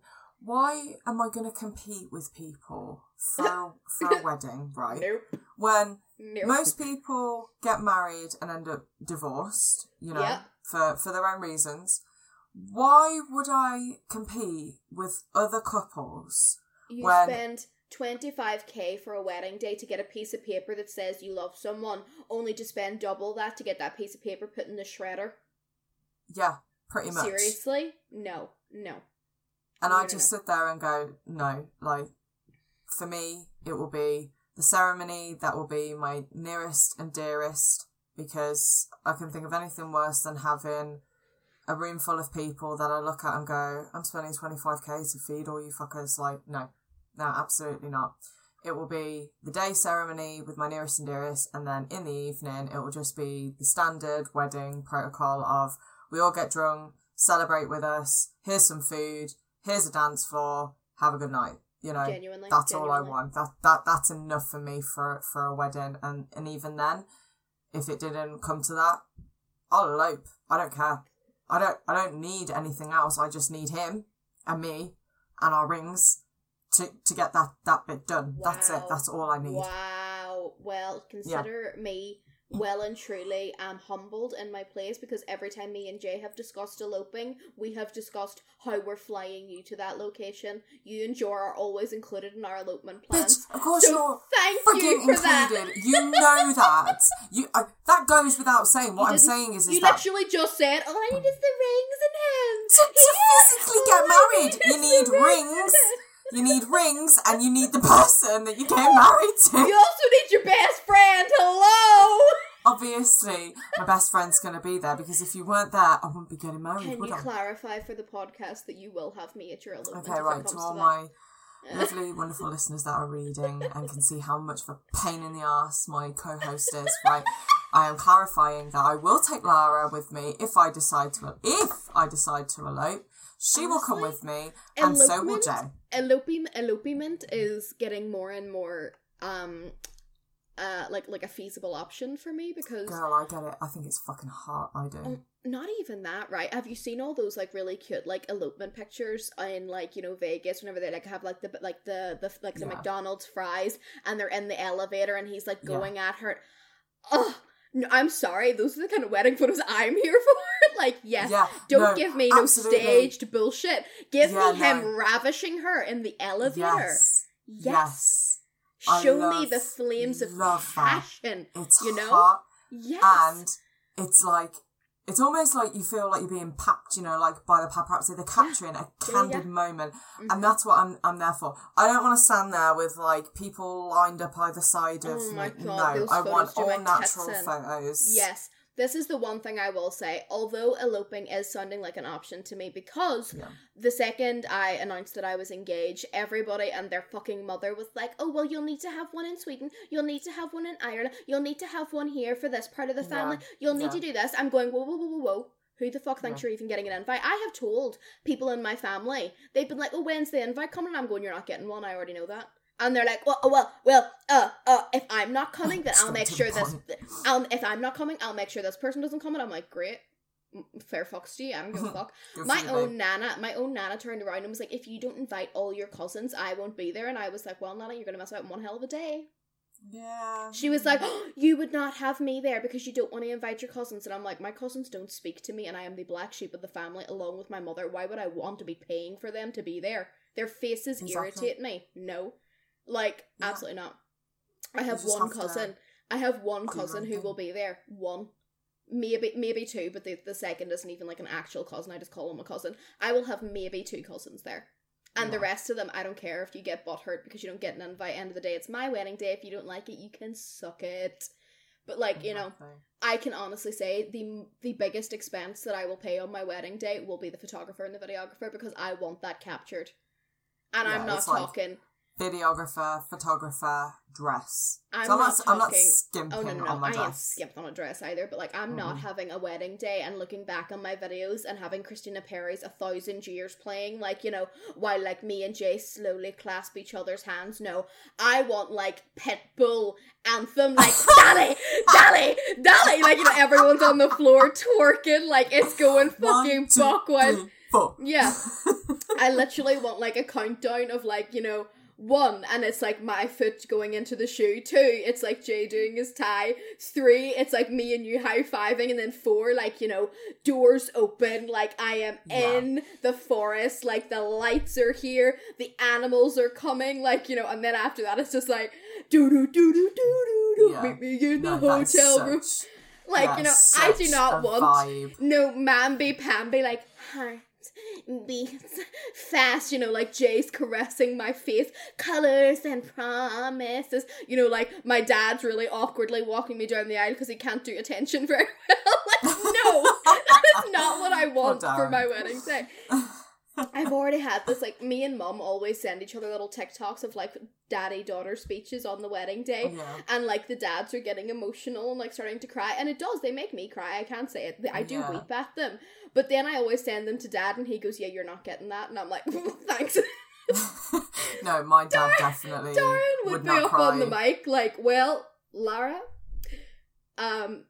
Why am I going to compete with people for, for a wedding, right? Nope. When Nope. most people get married and end up divorced, you know, Yep. for, for their own reasons. Why would I compete with other couples? you when- spend twenty five K for a wedding day to get a piece of paper that says you love someone, only to spend double that to get that piece of paper put in the shredder. Yeah, pretty much. Seriously? No. No. And No, I just sit there and go, no, like, for me, it will be the ceremony that will be my nearest and dearest because I can think of anything worse than having a room full of people that I look at and go, I'm spending 25k to feed all you fuckers. Like, no, no, absolutely not. It will be the day ceremony with my nearest and dearest, and then in the evening, it will just be the standard wedding protocol of we all get drunk, celebrate with us, here's some food, here's a dance floor, have a good night. You know, Genuinely. that's all I want. That that that's enough for me for for a wedding, and and even then, if it didn't come to that, I'll elope. I don't care. I don't I don't need anything else. I just need him and me and our rings to to get that that bit done. That's it. That's all I need. Wow. Well, consider me well and truly am humbled in my place because every time me and Jay have discussed eloping, we have discussed how we're flying you to that location. You and Jor are always included in our elopement Bitch, plans. of course So you're thank you for that. included. You know <laughs> that. You I, that goes without saying. What I'm saying is, is you that literally just said, "All I need is the rings and him." to, to <laughs> physically get married, you need <laughs> rings. You need rings, and you need the person that you get married to. You also need your best friend. Hello. Obviously, my best friend's going to be there because if you weren't there, I wouldn't be getting married, Can would you I? clarify for the podcast that you will have me at your elopement? Okay, right. To to all that? my lovely, wonderful listeners that are reading and can see how much of a pain in the ass my co-host is, right? I am clarifying that I will take Lara with me if I decide to. If I decide to elope, she will come with me, and so will Jay. Eloping elopement is getting more and more um uh like like a feasible option for me because Girl, I get it. I think it's fucking hot. I do. Oh, not even that right have you seen all those like really cute like elopement pictures in like you know vegas whenever they like have like the like the the like the Yeah. mcdonald's fries and they're in the elevator and he's like Yeah. going at her oh no, i'm sorry those are the kind of wedding photos i'm here <laughs> for like yes yeah. don't no, give me no staged bullshit give Yeah, me him no. ravishing her in the elevator Yes. yes, I show me the flames of love that. passion It's You know? hot. yes and it's like it's almost like you feel like you're being papped, you know, like by the paparazzi. They're capturing a candid yeah. moment, Mhm. and that's what I'm I'm there for. I don't want to stand there with like people lined up either side of Oh me. my God, no, I want all natural photos. Yes, this is the one thing I will say. Although eloping is sounding like an option to me, because Yeah. the second I announced that I was engaged, everybody and their fucking mother was like, "Oh well, you'll need to have one in Sweden. You'll need to have one in Ireland. You'll need to have one here for this part of the family. Yeah, You'll need yeah. to do this." I'm going, whoa, whoa, whoa, whoa, whoa. Who the fuck thinks you're even getting an invite? I have told people in my family. They've been like, "Oh, when's the invite coming?" I'm going, "You're not getting one. I already know that." And they're like, well, oh, well, well, uh, uh, if I'm not coming, then I'll make sure this. I'll, if I'm not coming, I'll make sure this person doesn't come. And I'm like, great, fair fucks to you. I don't give a <laughs> fuck. My own babe. nana, my own nana turned around and was like, if you don't invite all your cousins, I won't be there. And I was like, well, nana, you're gonna mess out on one hell of a day. Yeah. She was like, oh, you would not have me there because you don't want to invite your cousins. And I'm like, my cousins don't speak to me, and I am the black sheep of the family along with my mother. Why would I want to be paying for them to be there? Their faces Exactly. irritate me. No. Like, Yeah. absolutely not. I have one have to cousin. I have one cousin who will be there. One. Maybe maybe two, but the, the second isn't even like an actual cousin. I just call him a cousin. I will have maybe two cousins there. And the rest of them, I don't care if you get butt hurt because you don't get an invite. End of the day, it's my wedding day. If you don't like it, you can suck it. But like you know, I can honestly say the the biggest expense that I will pay on my wedding day will be the photographer and the videographer because I want that captured. And Yeah, I'm not it's like- talking. Videographer, photographer, dress. I'm so I'm not not, I'm not talking- skimping Oh no no on no! my I ain't dress. skipped on a dress either. But like, I'm not Mhm. having a wedding day and looking back on my videos and having Christina Perri's "A Thousand Years" playing, like you know, while like me and Jay slowly clasp each other's hands. No, I want like pet bull anthem, like <laughs> Dolly, Dolly, Dolly, like you know, everyone's on the floor twerking, like it's going One, fucking two, buck three, four. Yeah. <laughs> I literally want like a countdown of like, you know, one, and it's like my foot going into the shoe. Two, it's like Jay doing his tie. Three, it's like me and you high fiving. And then four, like, you know, doors open, like I am in the forest, like the lights are here, the animals are coming, like, you know, and then after that, it's just like, doo doo doo doo doo doo doo, Yeah. meet me in the No, hotel room. such- Like, you know, I do not want vibe. no mamby pamby like heart beats <laughs> fast you know like jay's caressing my face. Colors and promises. You know like my dad's really awkwardly walking me down the aisle because he can't do attention very <laughs> well. Like no <laughs> that's not what i want for my wedding day I've already had this. Like, me and mum always send each other little TikToks of like daddy daughter speeches on the wedding day Yeah. and like the dads are getting emotional and like starting to cry and it does they make me cry i can't say it i do Yeah. weep at them but then i always send them to dad and he goes yeah you're not getting that and i'm like <laughs> thanks <laughs> no, my dad definitely darren would, would be up cry. on the mic like well lara um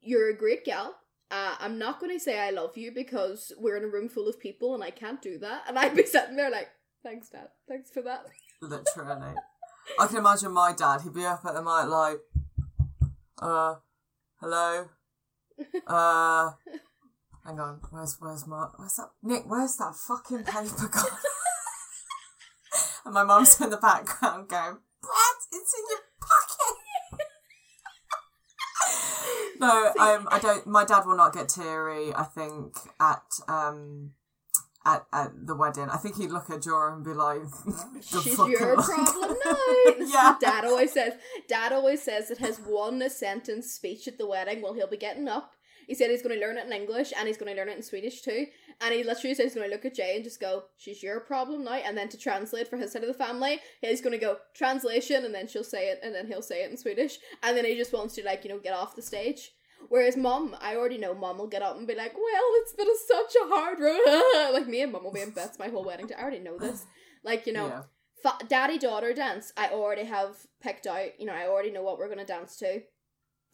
you're a great gal uh, I'm not going to say I love you because we're in a room full of people and I can't do that. And I'd be <laughs> sitting there like, thanks, Dad. Thanks for that. Literally. I can imagine my dad, he'd be up at the mic like, uh, hello? Uh, hang on, where's, where's my, where's that, Nick, where's that fucking paper gone? <laughs> and my mum's in the background going, Brad, it's in your no, <laughs> um, I don't, my dad will not get teary, I think, at, um, at, at the wedding. I think he'd look at Jorah and be like, <laughs> "The She's your luck." problem <laughs> is Yeah. Dad always says. Dad always says that his one sentence speech at the wedding, well, he'll be getting up. He said he's going to learn it in English and he's going to learn it in Swedish too. And he literally says he's going to look at Jay and just go, "She's your problem now." And then to translate for his side of the family, he's going to go translation, and then she'll say it, and then he'll say it in Swedish, and then he just wants to like you know get off the stage. Whereas mom, I already know mom will get up and be like, "Well, it's been a, such a hard road." <laughs> like me and mom will be in bets my whole wedding. Day. I already know this. Like you know, Yeah. daddy daughter dance. I already have picked out. You know, I already know what we're gonna dance to.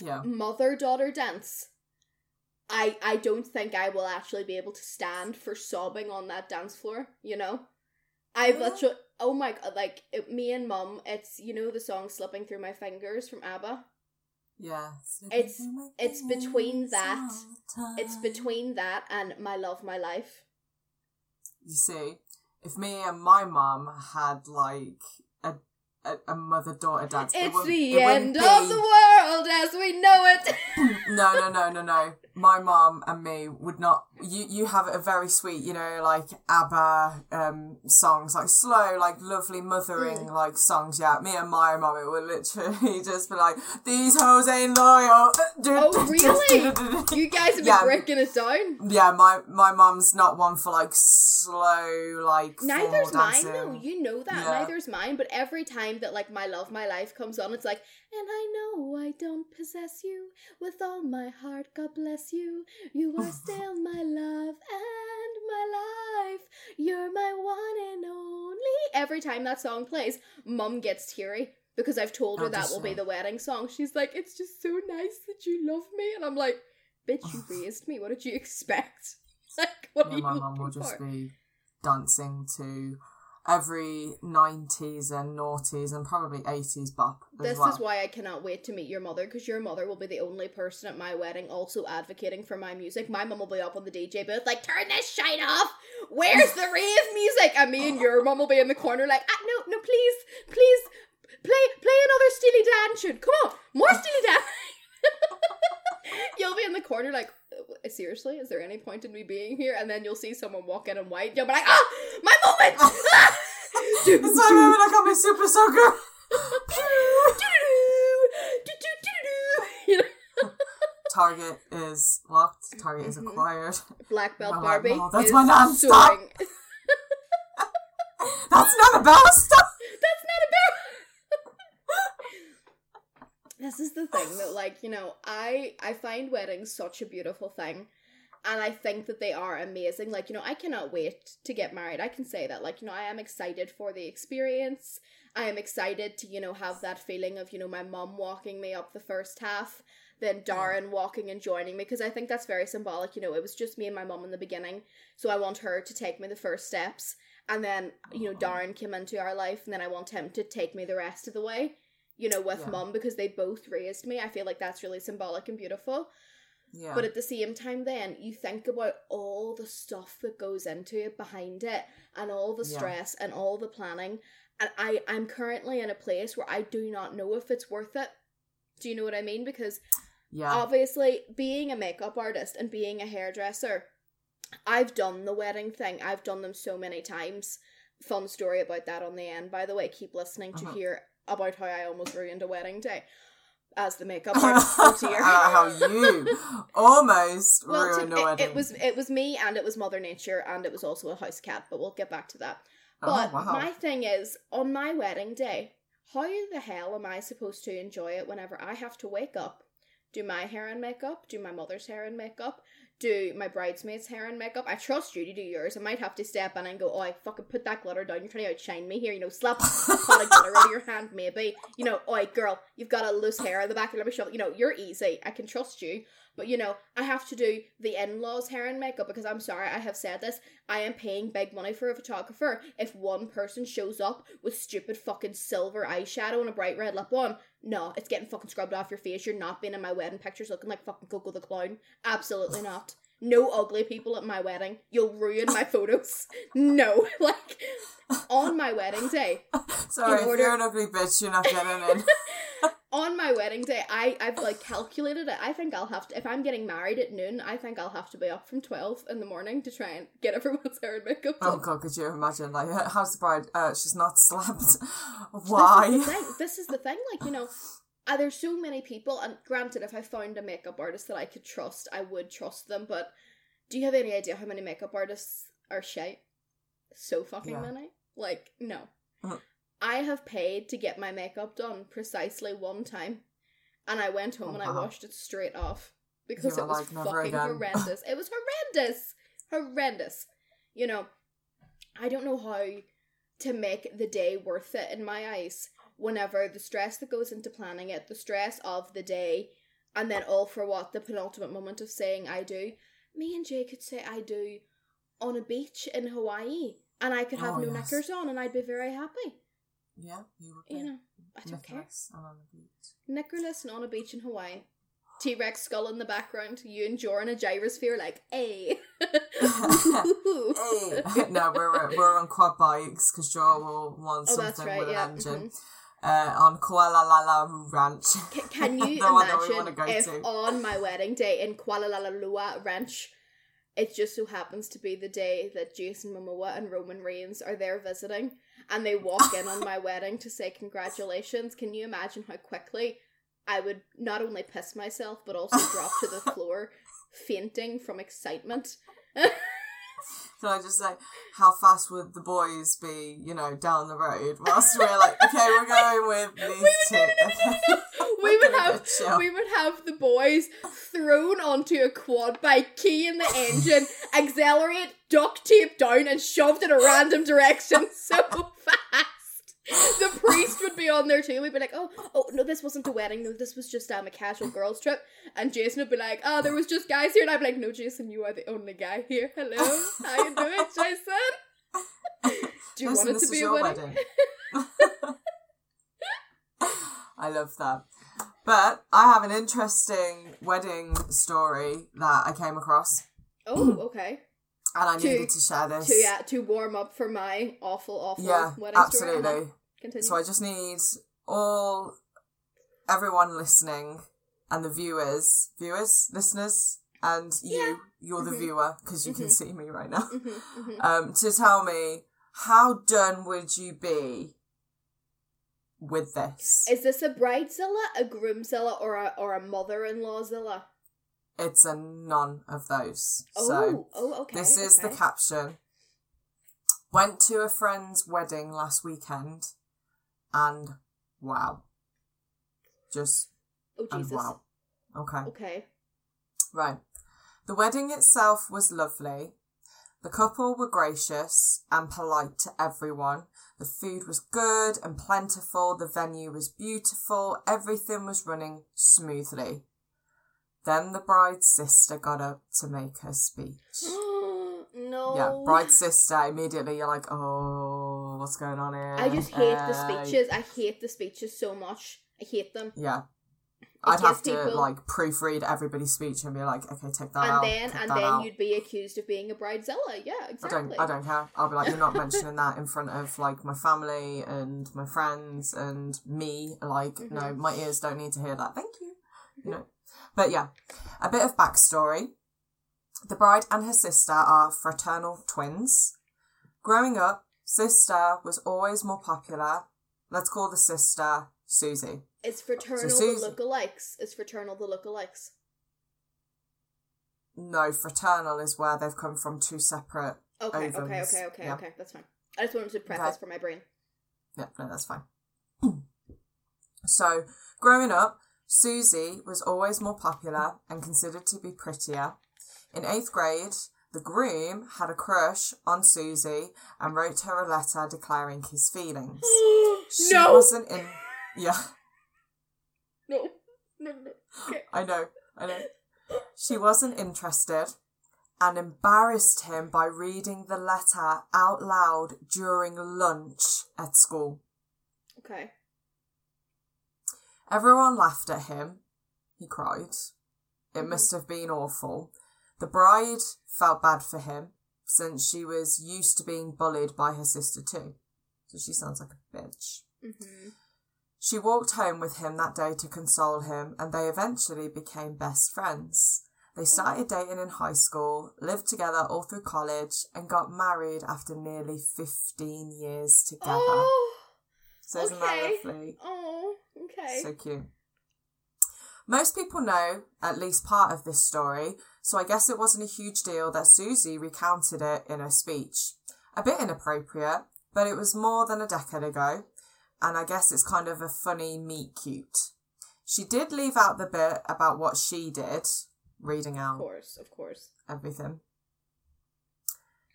Yeah. Mother daughter dance. I I don't think I will actually be able to stand for sobbing on that dance floor. You know, I've Yeah. literally. Oh my god! Like it, me and mum. It's you know the song "Slipping Through My Fingers" from ABBA. Yeah. It's- it's between that- It's between that and "My Love, My Life." You see, if me and my mum had like a a, a mother daughter dance, It's the it wouldn't end be- of the world as we know it. <laughs> no, no, no, no, no. My mom and me would not. You you have a very sweet, you know, like ABBA um songs, like slow, like lovely mothering, Mm. like songs. Yeah, me and my mom it would literally <laughs> just be like, "These hoes ain't loyal." <laughs> Oh, really? You guys have been Yeah. breaking it down. Yeah, my my mum's not one for like slow, like Neither's mine though. You know that. Yeah. Neither's mine. But every time that like my love, my life comes on, it's like, and I know I don't possess you with all my heart. God bless you. You are oh. still my love and my life. You're my one and only. Every time that song plays, Mum gets teary because I've told her Oh, that will be the wedding song. She's like, it's just so nice that you love me, and I'm like, bitch, you raised me. What did you <laughs> expect? <laughs> Like, what are you my mum will looking just for? be dancing to every 90s and noughties and probably 80s bop. This well. is why I cannot wait to meet your mother because your mother will be the only person at my wedding also advocating for my music. My mum will be up on the DJ booth like, "Turn this shite off! Where's the rave music?" And me and your mum will be in the corner like, ah, "No, no, please, please, play, play another Steely Dan tune. Come on, more Steely Dan." <laughs> <laughs> you'll be in the corner like, "Uh, seriously, is there any point in me being here? And then you'll see someone walk in in white. You'll be like, "Ah, my moment!" <laughs> It's my moment, I got my super soaker! <laughs> Target is locked, Target is Mhm. acquired. Black belt Oh, Barbie. no, that's my nan, stop! soaring. That's not a bell stop! That's not a bell. This is the thing that, like, you know, I I find weddings such a beautiful thing, and I think that they are amazing. Like, you know, I cannot wait to get married. I can say that. Like, you know, I am excited for the experience. I am excited to, you know, have that feeling of, you know, my mom walking me up the first half, then Darren walking and joining me, because I think that's very symbolic. You know, it was just me and my mom in the beginning, so I want her to take me the first steps. And then, you know, Darren came into our life, and then I want him to take me the rest of the way, you know, with Yeah. mum, because they both raised me. I feel like that's really symbolic and beautiful. Yeah. But at the same time, then you think about all the stuff that goes into it behind it, and all the Yeah. stress and all the planning. And I, I'm currently in a place where I do not know if it's worth it. Do you know what I mean? Because yeah. obviously, being a makeup artist and being a hairdresser, I've done the wedding thing. I've done them so many times. Fun story about that on the end, by the way. Keep listening to Uh-huh. hear about how I almost ruined a wedding day as the makeup <laughs> artist. Oh dear. Uh, how you almost Well, to- ruined a it, wedding. it was it was me and it was Mother Nature and it was also a house cat, but we'll get back to that. Oh, But wow. my thing is, on my wedding day, how the hell am I supposed to enjoy it whenever I have to wake up, do my hair and makeup, do my mother's hair and makeup, do my bridesmaids' hair and makeup? I trust you to do yours. I might have to step in and go, oh, I fucking put that glitter down. You're trying to outshine me here. You know, slap a pot of <laughs> glitter out of your hand, maybe. You know, oi, girl, you've got a loose hair in the back. Let me show you know, you're easy. I can trust you. But you know, I have to do the in-laws hair and makeup because I'm sorry, I have said this. I am paying big money for a photographer. If one person shows up with stupid fucking silver eyeshadow and a bright red lip on, no, it's getting fucking scrubbed off your face. You're not being in my wedding pictures looking like fucking Coco the Clown. Absolutely <sighs> not. No ugly people at my wedding. You'll ruin my photos. No, <laughs> like on my wedding day, <laughs> Sorry, in if you're an ugly bitch, you're not getting in. <laughs> on my wedding day, I I've like calculated it. I think I'll have to if I'm getting married at noon. I think I'll have to be up from twelve in the morning to try and get everyone's hair and makeup done. Oh god, could you imagine? Like, how's the bride? Uh, she's not <laughs> slapped. This is Why? the thing. This is the thing. Like you know, uh, there's so many people. And granted, if I found a makeup artist that I could trust, I would trust them. But do you have any idea how many makeup artists are shite? So fucking Yeah. many. Like no. I have paid to get my makeup done precisely one time, and I went home Oh, and I washed it straight off because it was like, fucking <laughs> horrendous. It was horrendous, horrendous. You know, I don't know how to make the day worth it in my eyes. Whenever the stress that goes into planning it, the stress of the day, and then all for what the penultimate moment of saying I do. Me and Jay could say I do on a beach in Hawaii, and I could have Oh, no yes. knickers on, and I'd be very happy. Yeah, you be. You know, I don't care. Nicholas and on the beach. Knickerless and on a beach in Hawaii. T Rex skull in the background. You and Jor in a gyrosphere, like, hey. <laughs> Hey. <laughs> no, we're we're on quad bikes because Joe will want Oh, something right, with yeah. an engine. mhm. Uh, on Kualoa Ranch. Ca- Can <laughs> you the one that we want to imagine if to. on my wedding day in Kualoa Ranch, it just so happens to be the day that Jason Momoa and Roman Reigns are there visiting, and they walk in on <laughs> my wedding to say congratulations? Can you imagine how quickly I would not only piss myself but also drop to the <laughs> floor, fainting from excitement? <laughs> Can I just say, how fast would the boys be, you know, down the road whilst we're like, okay, we're going with these we would have we would have the boys thrown onto a quad bike, key in the engine, accelerate, duct tape down, and shoved in a random direction so. The priest would be on there too. We'd be like, "Oh, oh no, this wasn't a wedding. No, this was just um, a casual girls' trip." And Jason would be like, "Oh, there was just guys here," and I'd be like, "No, Jason, you are the only guy here. Hello, how you doing, <laughs> Jason?" Do you Listen, want it to be a your wedding? <laughs> <laughs> I love that. But I have an interesting wedding story that I came across, Oh, okay. And I To- needed to share this. To yeah, to warm up for my awful, awful Yeah, wedding story. absolutely. Uh-huh. Continue. So I just need all, everyone listening, and the viewers, viewers, listeners, and you, Yeah. you're the Mhm. viewer because you can Mhm. see me right now. Mhm, mhm. Um, to tell me how done would you be with this? Is this a bridezilla, a groomzilla, or a or a mother-in-lawzilla? It's a none of those. Oh, so oh, okay. this is the caption. Went to a friend's wedding last weekend, and wow, just Oh and Jesus. wow. Okay. Okay. Right. The wedding itself was lovely. The couple were gracious and polite to everyone. The food was good and plentiful. The venue was beautiful. Everything was running smoothly. Then the bride's sister got up to make her speech. <gasps> no. Yeah, bride's sister. Immediately, you're like, oh, what's going on here? I just hate the speeches. I hate the speeches so much. I hate them. Yeah. It I'd have to people- like proofread everybody's speech and be like, okay, take that and out. then and then out. you'd be accused of being a bridezilla. Yeah, I exactly. don't. I don't care. I'll be like, you're not <laughs> mentioning that in front of like my family and my friends and me. Like, no, Mhm. my ears don't need to hear that. Thank you. You know. But yeah, a bit of backstory. The bride and her sister are fraternal twins. Growing up, sister was always more popular. Let's call the sister Susie. It's fraternal Susan- the lookalikes. It's fraternal the lookalikes. No, fraternal is where they've come from two separate. Okay, okay, okay, okay, yeah. okay. That's fine. I just wanted to preface Okay. for my brain. Yeah, no, that's fine. <clears throat> so, growing up, Susie was always more popular and considered to be prettier. In eighth grade, the groom had a crush on Susie and wrote her a letter declaring his feelings. <gasps> She no, wasn't in. <laughs> Yeah, no, no, no. Okay. I know, I know. She wasn't interested and embarrassed him by reading the letter out loud during lunch at school. Okay. Everyone laughed at him. He cried. It must have been awful. The bride felt bad for him since she was used to being bullied by her sister too. So she sounds like a bitch. Mm-hmm. She walked home with him that day to console him, and they eventually became best friends. They started dating in high school, lived together all through college, and got married after nearly 15 years together. Oh, <gasps> so isn't okay. that lovely? oh, okay. So cute. Most people know at least part of this story, so I guess it wasn't a huge deal that Susie recounted it in her speech. A bit inappropriate, but it was more than a decade ago, and I guess it's kind of a funny meet cute. She did leave out the bit about what she did, reading out. of course, of course. everything.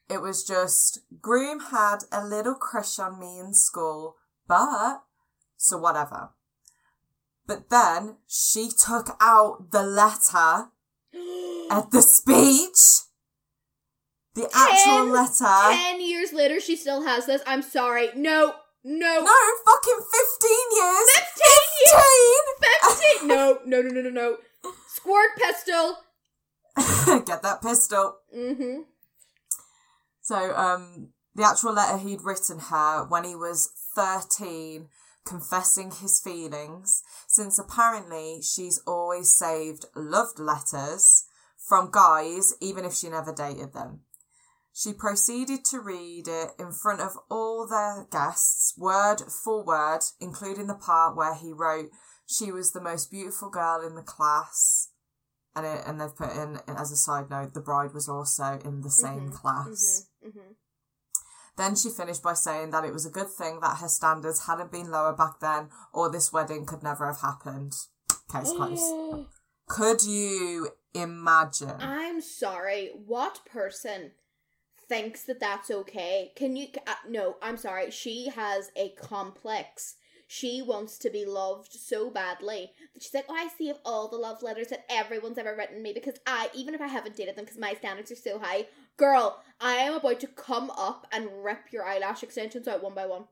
It was just, Groom had a little crush on me in school, but, so whatever. But then she took out the letter <gasps> at the speech. The actual Ten- letter. Ten years later, she still has this. I'm sorry. No, no. No, fucking 15 years. Fifteen years. 15. Fifteen. <laughs> No, no, no, no, no, no. Squirt pistol. <laughs> Get that pistol. Mm-hmm. So, um, the actual letter he'd written her when he was 13, confessing his feelings, since apparently she's always saved loved letters from guys, even if she never dated them. She proceeded to read it in front of all their guests, word for word, including the part where he wrote, She was the most beautiful girl in the class. And, it, and they've put in, as a side note, the bride was also in the same Mhm, class. Mm-hmm. Then she finished by saying that it was a good thing that her standards hadn't been lower back then, or this wedding could never have happened. Case closed. <gasps> Could you imagine? I'm sorry. What person thinks that that's okay? Can you? Uh, no, I'm sorry. She has a complex. She wants to be loved so badly that she's like, oh, I save all the love letters that everyone's ever written me because I, even if I haven't dated them, because my standards are so high, Girl, I am about to come up and rip your eyelash extensions out one by one.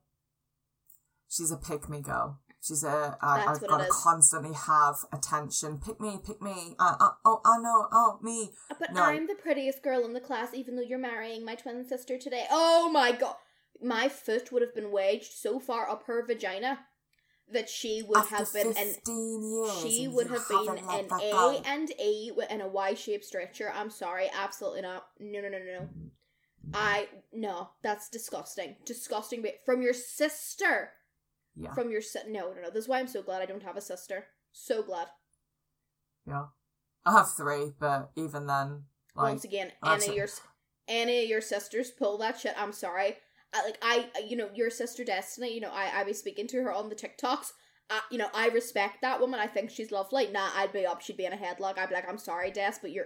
She's a pick me girl. She's a. I've got to constantly have attention. Pick me, pick me. Uh, uh, oh, I know. Oh, me. But No. I'm the prettiest girl in the class, even though you're marrying my twin sister today. Oh my god. My foot would have been wedged so far up her vagina that she would After have been an she would have been an A go. and E in a Y shaped stretcher. I'm sorry, absolutely not. No, no, no, no, no. I no, that's disgusting. Disgusting. From your sister, Yeah. from your si- no, no, no. This is why I'm so glad I don't have a sister. So glad. Yeah. I have three, but even then, like, Once again, of your of your sisters pull that shit. I'm sorry. I, like I, you know, your sister Destiny. You know, I I be speaking to her on the TikToks. Uh, you know, I respect that woman. I think she's lovely. Nah, I'd be up. She'd be in a headlock. I'd be like, I'm sorry, Des, but you're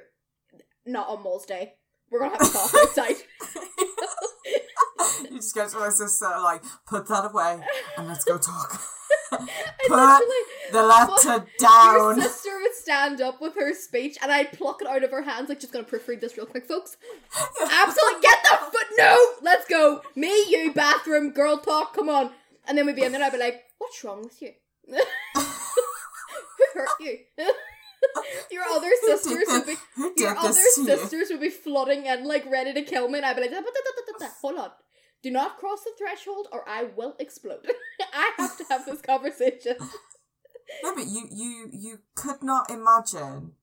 not on Mol's Day. We're gonna have a talk outside. <laughs> you just go to my sister, like, put that away and let's go talk. <laughs> <laughs> Put the letter <laughs> your down. sister would stand up with her speech, and I'd pluck it out of her hands, like, just gonna proofread this real quick, folks. Absolutely, get the foot. No, let's go. Me, you, bathroom, girl talk. Come on. And then we'd be in there. I'd be like, "What's wrong with you? <laughs> Who hurt you?" your other sisters would be. Your other sisters would be flooding in, like ready to kill me, and I'd be like, "Da, da, da, da, da, da. "Hold on, do not cross the threshold, or I will explode." <laughs> I have to have this conversation. <laughs> No, but you, you, you could not imagine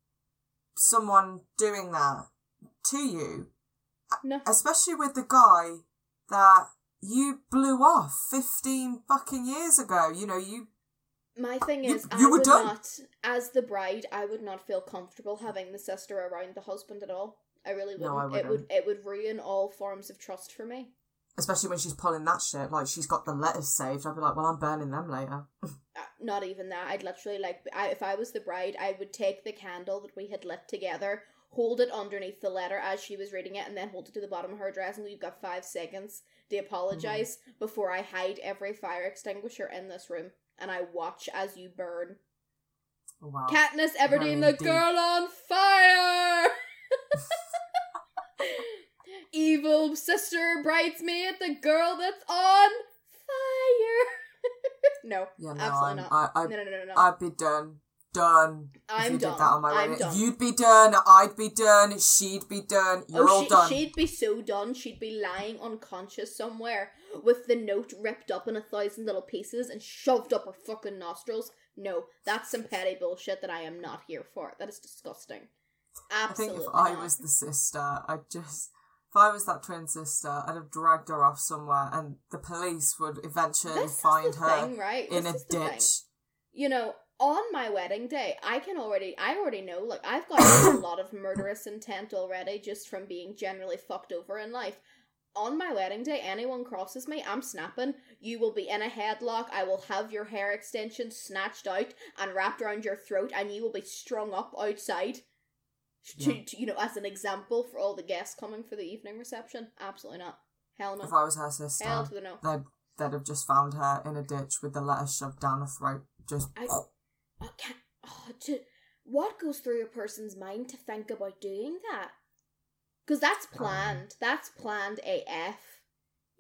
someone doing that to you, No, especially with the guy that you blew off 15 fucking years ago. You know, you, My thing is, I you were would done. not, as the bride, I would not feel comfortable having the sister around the husband at all. I really wouldn't. No, I It would. wouldn't. It would ruin all forms of trust for me. Especially when she's pulling that shit, like she's got the letters saved. I'd be like, well, I'm burning them later. <laughs> Uh, not even that. I'd literally like, I, if I was the bride, I would take the candle that we had lit together, hold it underneath the letter as she was reading it, and then hold it to the bottom of her dress, and you've got five seconds to apologize Mm-hmm. before I hide every fire extinguisher in this room, and I watch as you burn. Oh, wow. Katniss Everdeen, Very the deep. girl on fire! <laughs> Evil sister bridesmaid, the girl that's on fire! <laughs> no, yeah, no, absolutely I'm, not. I, I, no, no, no, no, no. I'd be done. Done. I'm you done. did that on my I'm wedding. done. You'd be done. I'd be done. She'd be done. Oh, You're oh, all she, done. she'd be so done, she'd be lying unconscious somewhere with the note ripped up in a thousand little pieces and shoved up her fucking nostrils. No, that's some petty bullshit that I am not here for. That is disgusting. Absolutely. I think if I was the sister, I'd just. If I was that twin sister, I'd have dragged her off somewhere, and the police would eventually This find her thing, right? in This a ditch. you know, on my wedding day, I can already, I already know, like, I've got a <coughs> lot of murderous intent already just from being generally fucked over in life. On my wedding day, anyone crosses me, I'm snapping. You will be in a headlock. I will have your hair extensions snatched out and wrapped around your throat, and you will be strung up outside. To, Yeah. to, you know, as an example for all the guests coming for the evening reception. Absolutely not. Hell no. If I was her sister, Hell to the no. they'd, they'd have just found her in a ditch with the letter shoved down her throat. Just. I, I can't. Oh, to what goes through a person's mind to think about doing that? Because that's Um, planned. that's planned AF.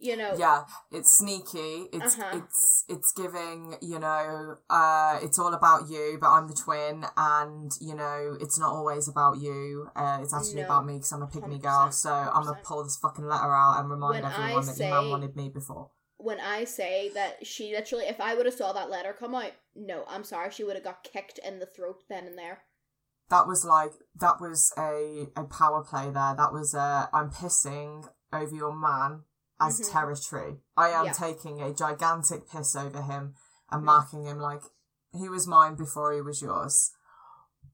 You know. Yeah, it's sneaky. It's Uh-huh. it's it's giving, you know, uh it's all about you, but I'm the twin and, you know, it's not always about you. Uh it's actually No. about me because I'm a pygmy 100%, girl. So I'm going to pull this fucking letter out and remind When I everyone that your man wanted me before. When I say that she literally, if I would have saw that letter come out, no, I'm sorry, she would have got kicked in the throat then and there. That was like that was a a power play there. That was a I'm pissing over your man as Mhm. territory. I am Yeah. taking a gigantic piss over him and Mhm. marking him like he was mine before he was yours.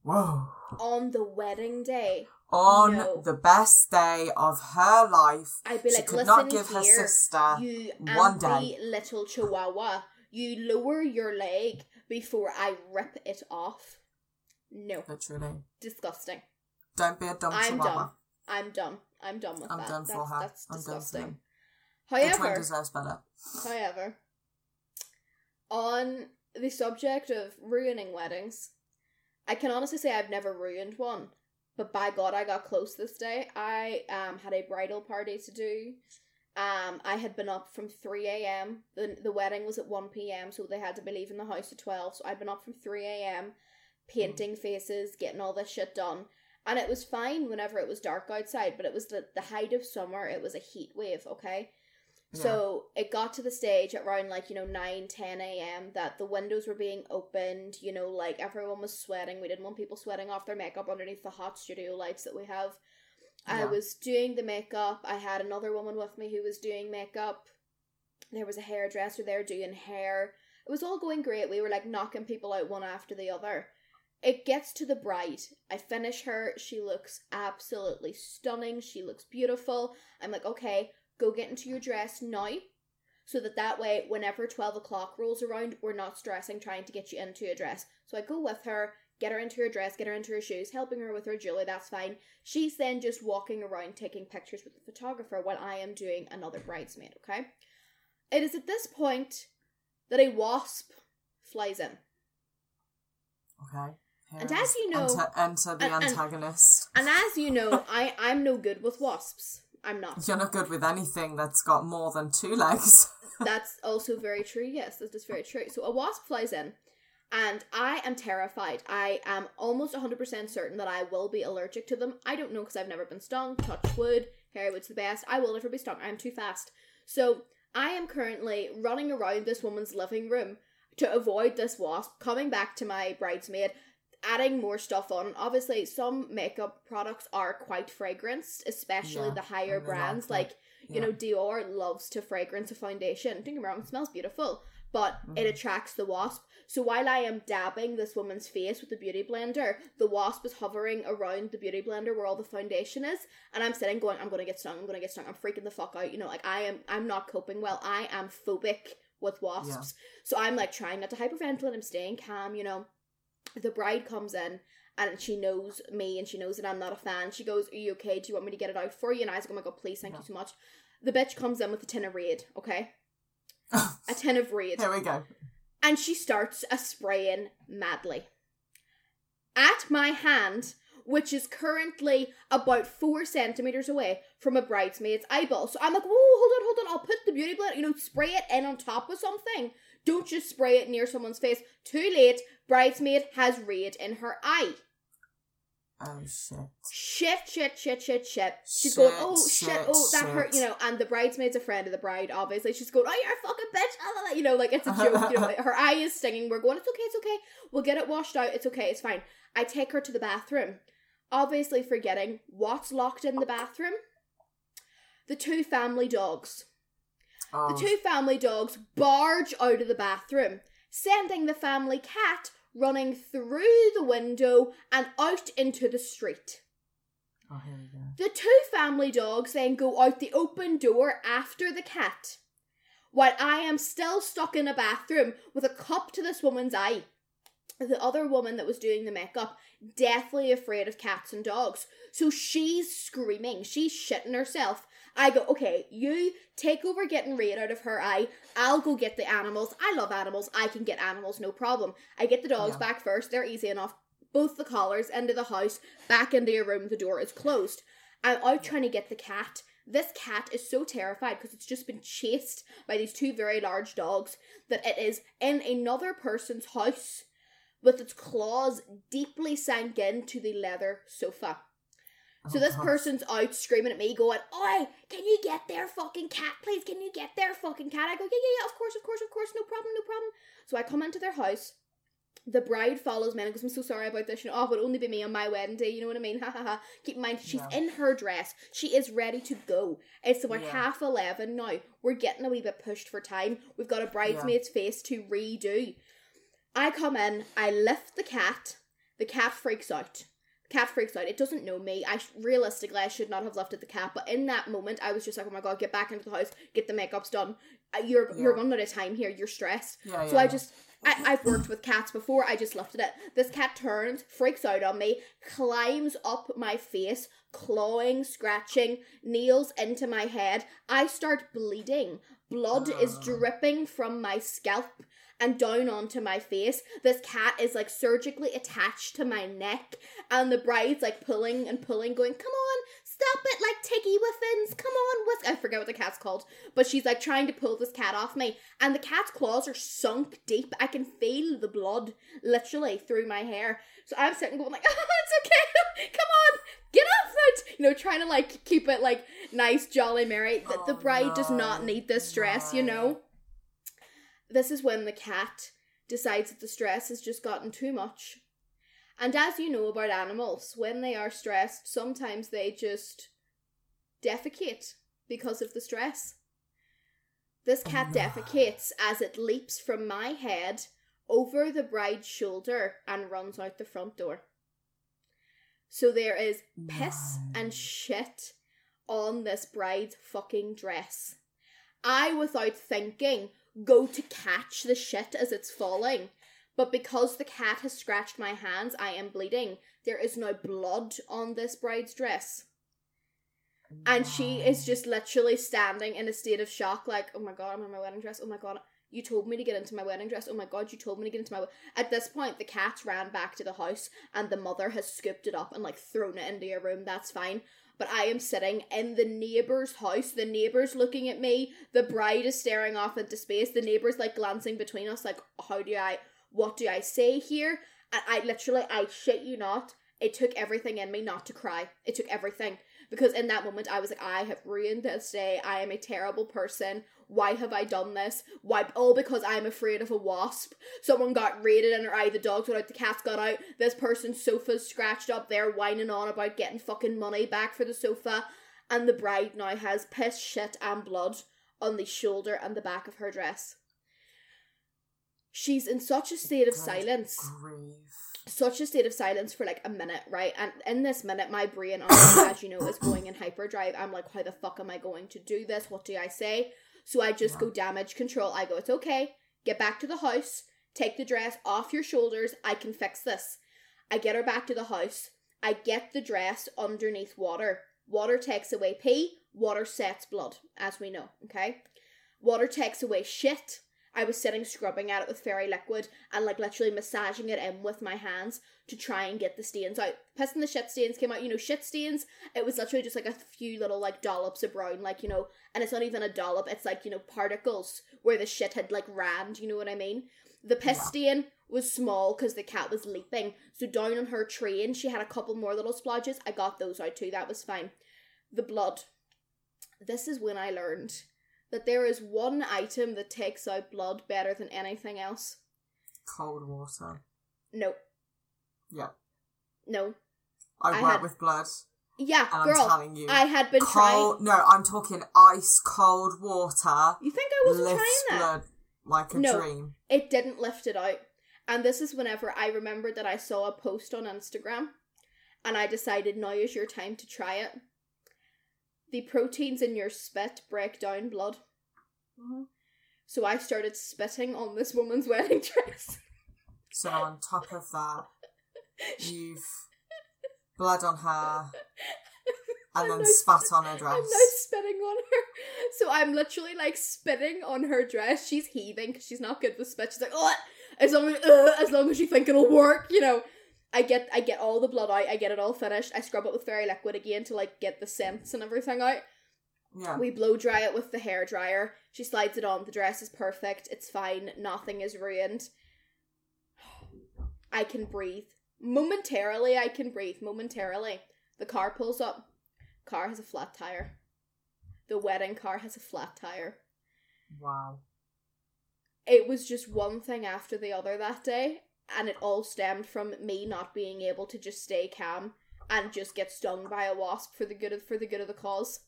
Whoa. On the wedding day, On No. the best day of her life, I'd be she like, could listen not give here, her sister you one day. little chihuahua, you lower your leg before I rip it off. No, literally. disgusting. Don't be a dumb I'm chihuahua. done. I'm done. I'm done with I'm that. done for that's, her. That's I'm done for disgusting. Them. The twin However, deserves better. however, on the subject of ruining weddings, I can honestly say I've never ruined one. but by God, I got close this day. I um had a bridal party to do. Um, I had been up from three a.m. the The wedding was at one p.m., so they had to be leaving the house at twelve. So I'd been up from three a.m. painting faces, getting all this shit done, and it was fine whenever it was dark outside. But it was the the height of summer. It was a heat wave. Okay. So it got to the stage at around like, you know, 9, 10 a.m. that the windows were being opened, you know, like everyone was sweating. We didn't want people sweating off their makeup underneath the hot studio lights that we have. I was doing the makeup. I had another woman with me who was doing makeup. There was a hairdresser there doing hair. It was all going great. We were like knocking people out one after the other. It gets to the bride. I finish her. She looks absolutely stunning. She looks beautiful. I'm like, okay, go get into your dress now. So that that way, whenever 12 o'clock rolls around, we're not stressing trying to get you into a dress. So I go with her, get her into her dress, get her into her shoes, helping her with her jewelry, that's fine. She's then just walking around taking pictures with the photographer while I am doing another bridesmaid, okay? It is at this point that a wasp flies in. Okay. And as you know- enter, enter the and- and- antagonist. And as you know, I, I'm no good with wasps. I'm not. You're not good with anything that's got more than two legs. <laughs> That's also very true. Yes, that is very true. So a wasp flies in, and I am terrified. I am almost 100% certain that I will be allergic to them. I don't know because I've never been stung. Touch wood. Harry Wood's the best. I will never be stung. I am too fast. So I am currently running around this woman's living room to avoid this wasp, coming back to my bridesmaid, adding more stuff on. Obviously, some makeup products are quite fragranced, especially Yeah, the higher like brands like you Yeah. know, Dior loves to fragrance a foundation. Don't get me wrong, it smells beautiful, but it Mhm. attracts the wasp. So while I am dabbing this woman's face with the beauty blender, the wasp is hovering around the beauty blender where all the foundation is, and I'm sitting going, I'm gonna get stung, I'm gonna get stung, I'm freaking the fuck out. You know, like I am, I'm not coping well. I am phobic with wasps, so I'm like trying not to hyperventilate. I'm staying calm. You know, the bride comes in and she knows me and she knows that I'm not a fan. She goes, Are you okay? Do you want me to get it out for you? And I was like, Oh my god, please, thank Yeah. you so much. The bitch comes in with a tin of Raid, okay? <laughs> A tin of Raid. There we go. And she starts a spraying madly. At my hand, which is currently about four centimeters away from a bridesmaid's eyeball. So I'm like, whoa, hold on, hold on. I'll put the beauty blender, you know, spray it in on top of something. Don't just spray it near someone's face. Too late. Bridesmaid has Raid in her eye. Oh shit. shit, shit, shit, shit, shit. She's Shit, going, oh shit, shit, oh that hurt, you know. And the bridesmaid's a friend of the bride, obviously. She's going, oh you're a fucking bitch, la, la," you know, like it's a joke. you know, <laughs> her eye is stinging. We're going, it's okay, it's okay. We'll get it washed out. It's okay, it's fine. I take her to the bathroom, obviously forgetting what's locked in the bathroom. The two family dogs. Oh, The two family dogs barge out of the bathroom, sending the family cat running through the window and out into the street. oh, here we go. The two family dogs then go out the open door after the cat, while I am still stuck in a bathroom with a cup to this woman's eye. The other woman that was doing the makeup, deathly afraid of cats and dogs. So she's screaming, she's shitting herself. I go, okay, you take over getting Raid out of her eye. I'll go get the animals. I love animals. I can get animals, no problem. I get the dogs Yeah. back first. They're easy enough. Both the collars into the house, back into your room. The door is closed. I'm out trying to get the cat. This cat is so terrified because it's just been chased by these two very large dogs that it is in another person's house with its claws deeply sank into the leather sofa. So this uh-huh. person's out screaming at me, going, Oi, can you get their fucking cat, please? Can you get their fucking cat? I go, Yeah, yeah, yeah, of course, of course, of course, no problem, no problem. So I come into their house. The bride follows me and goes, I'm so sorry about this. You know, oh, it would only be me on my wedding day. You know what I mean? <laughs> Ha ha ha. Keep in mind, she's Yeah. in her dress. She is ready to go. It's about Yeah. half 11 now. We're getting a wee bit pushed for time. We've got a bridesmaid's face to redo. I come in, I lift the cat. The cat freaks out. Cat freaks out. It doesn't know me. I realistically I should not have lifted the cat, but in that moment I was just like, oh my god, get back into the house, get the makeup's done. Uh, You're you're Yeah. running out of time here. You're stressed. Yeah, So I just I, I've worked with cats before. I just left it. This cat turns, freaks out on me, climbs up my face, clawing, scratching, kneels into my head. I start bleeding. Blood is dripping from my scalp. And down onto my face. This cat is like surgically attached to my neck, and the bride's like pulling and pulling, going, Come on, stop it, like Tiggy Whiffins, come on, whisk. I forget what the cat's called, but she's like trying to pull this cat off me, and the cat's claws are sunk deep. I can feel the blood literally through my hair. So I'm sitting going like, <laughs> oh, it's okay, <laughs> come on, get off it, you know, trying to like keep it like nice, jolly, merry. That Oh, the bride does not need this stress, you know. This is when the cat decides that the stress has just gotten too much. And as you know about animals, when they are stressed, sometimes they just defecate because of the stress. This oh cat no. defecates as it leaps from my head over the bride's shoulder and runs out the front door. So there is piss No. and shit on this bride's fucking dress. I, without thinking, go to catch the shit as it's falling. But because the cat has scratched my hands, I am bleeding. There is no blood on this bride's dress. And she is just literally standing in a state of shock, like, oh my god, I'm in my wedding dress. Oh my god, you told me to get into my wedding dress. Oh my god, you told me to get into my. At this point, the cat ran back to the house, and the mother has scooped it up and like thrown it into your room. That's fine. But I am sitting in the neighbor's house. The neighbor's looking at me. The bride is staring off into space. The neighbor's like glancing between us, like, how do I, what do I say here? And I literally, I shit you not, it took everything in me not to cry. It took everything. Because in that moment, I was like, I have ruined this day. I am a terrible person. Why have I done this? Why? All because I'm afraid of a wasp. Someone got raided in her eye. The dogs got out. The cats got out. This person's sofa's scratched up. They're whining on about getting fucking money back for the sofa. And the bride now has piss, shit, and blood on the shoulder and the back of her dress. She's in such a state of Good silence Grief. Such a state of silence for like a minute, right? And in this minute, my brain, <coughs> as you know, is going in hyperdrive. I'm like, how the fuck am I going to do this? What do I say? So I just go damage control. I go, it's okay. Get back to the house. Take the dress off your shoulders. I can fix this. I get her back to the house. I get the dress underneath water. Water takes away pee. Water sets blood, as we know, okay? Water takes away shit. I was sitting scrubbing at it with fairy liquid and like literally massaging it in with my hands to try and get the stains out. Piss and the shit stains came out, you know, shit stains. It was literally just like a few little like dollops of brown, like, you know, and it's not even a dollop, it's like, you know, particles where the shit had like rammed, you know what I mean? The piss stain was small because the cat was leaping. So down on her train, she had a couple more little splodges. I got those out too, that was fine. The blood. This is when I learned that there is one item that takes out blood better than anything else. Cold water. No, Yeah. no. I, I work had- with blood, Yeah, and I'm telling you, I had been cold. trying. No, I'm talking ice cold water You think I wasn't trying that? like a No. dream. It didn't lift it out. And this is whenever I remembered that I saw a post on Instagram and I decided now is your time to try it. The proteins in your spit break down blood. Mhm. So I started spitting on this woman's <laughs> wedding dress. So on top of that, <laughs> you've blood on her, and I'm then spat on her I'm dress. now spitting on her. So I'm literally like spitting on her dress. She's heaving because she's not good with spit. She's like, oh, as long as, uh, as long as you think it'll work, you know. I get I get all the blood out. I get it all finished. I scrub it with fairy liquid again to like get the scents and everything out. Yeah. We blow dry it with the hair dryer. She slides it on. The dress is perfect. It's fine. Nothing is ruined. I can breathe. Momentarily, I can breathe. Momentarily. The car pulls up. Car has a flat tire. The wedding car has a flat tire. Wow. It was just one thing after the other that day, and it all stemmed from me not being able to just stay calm and just get stung by a wasp for the good of for the good of the cause.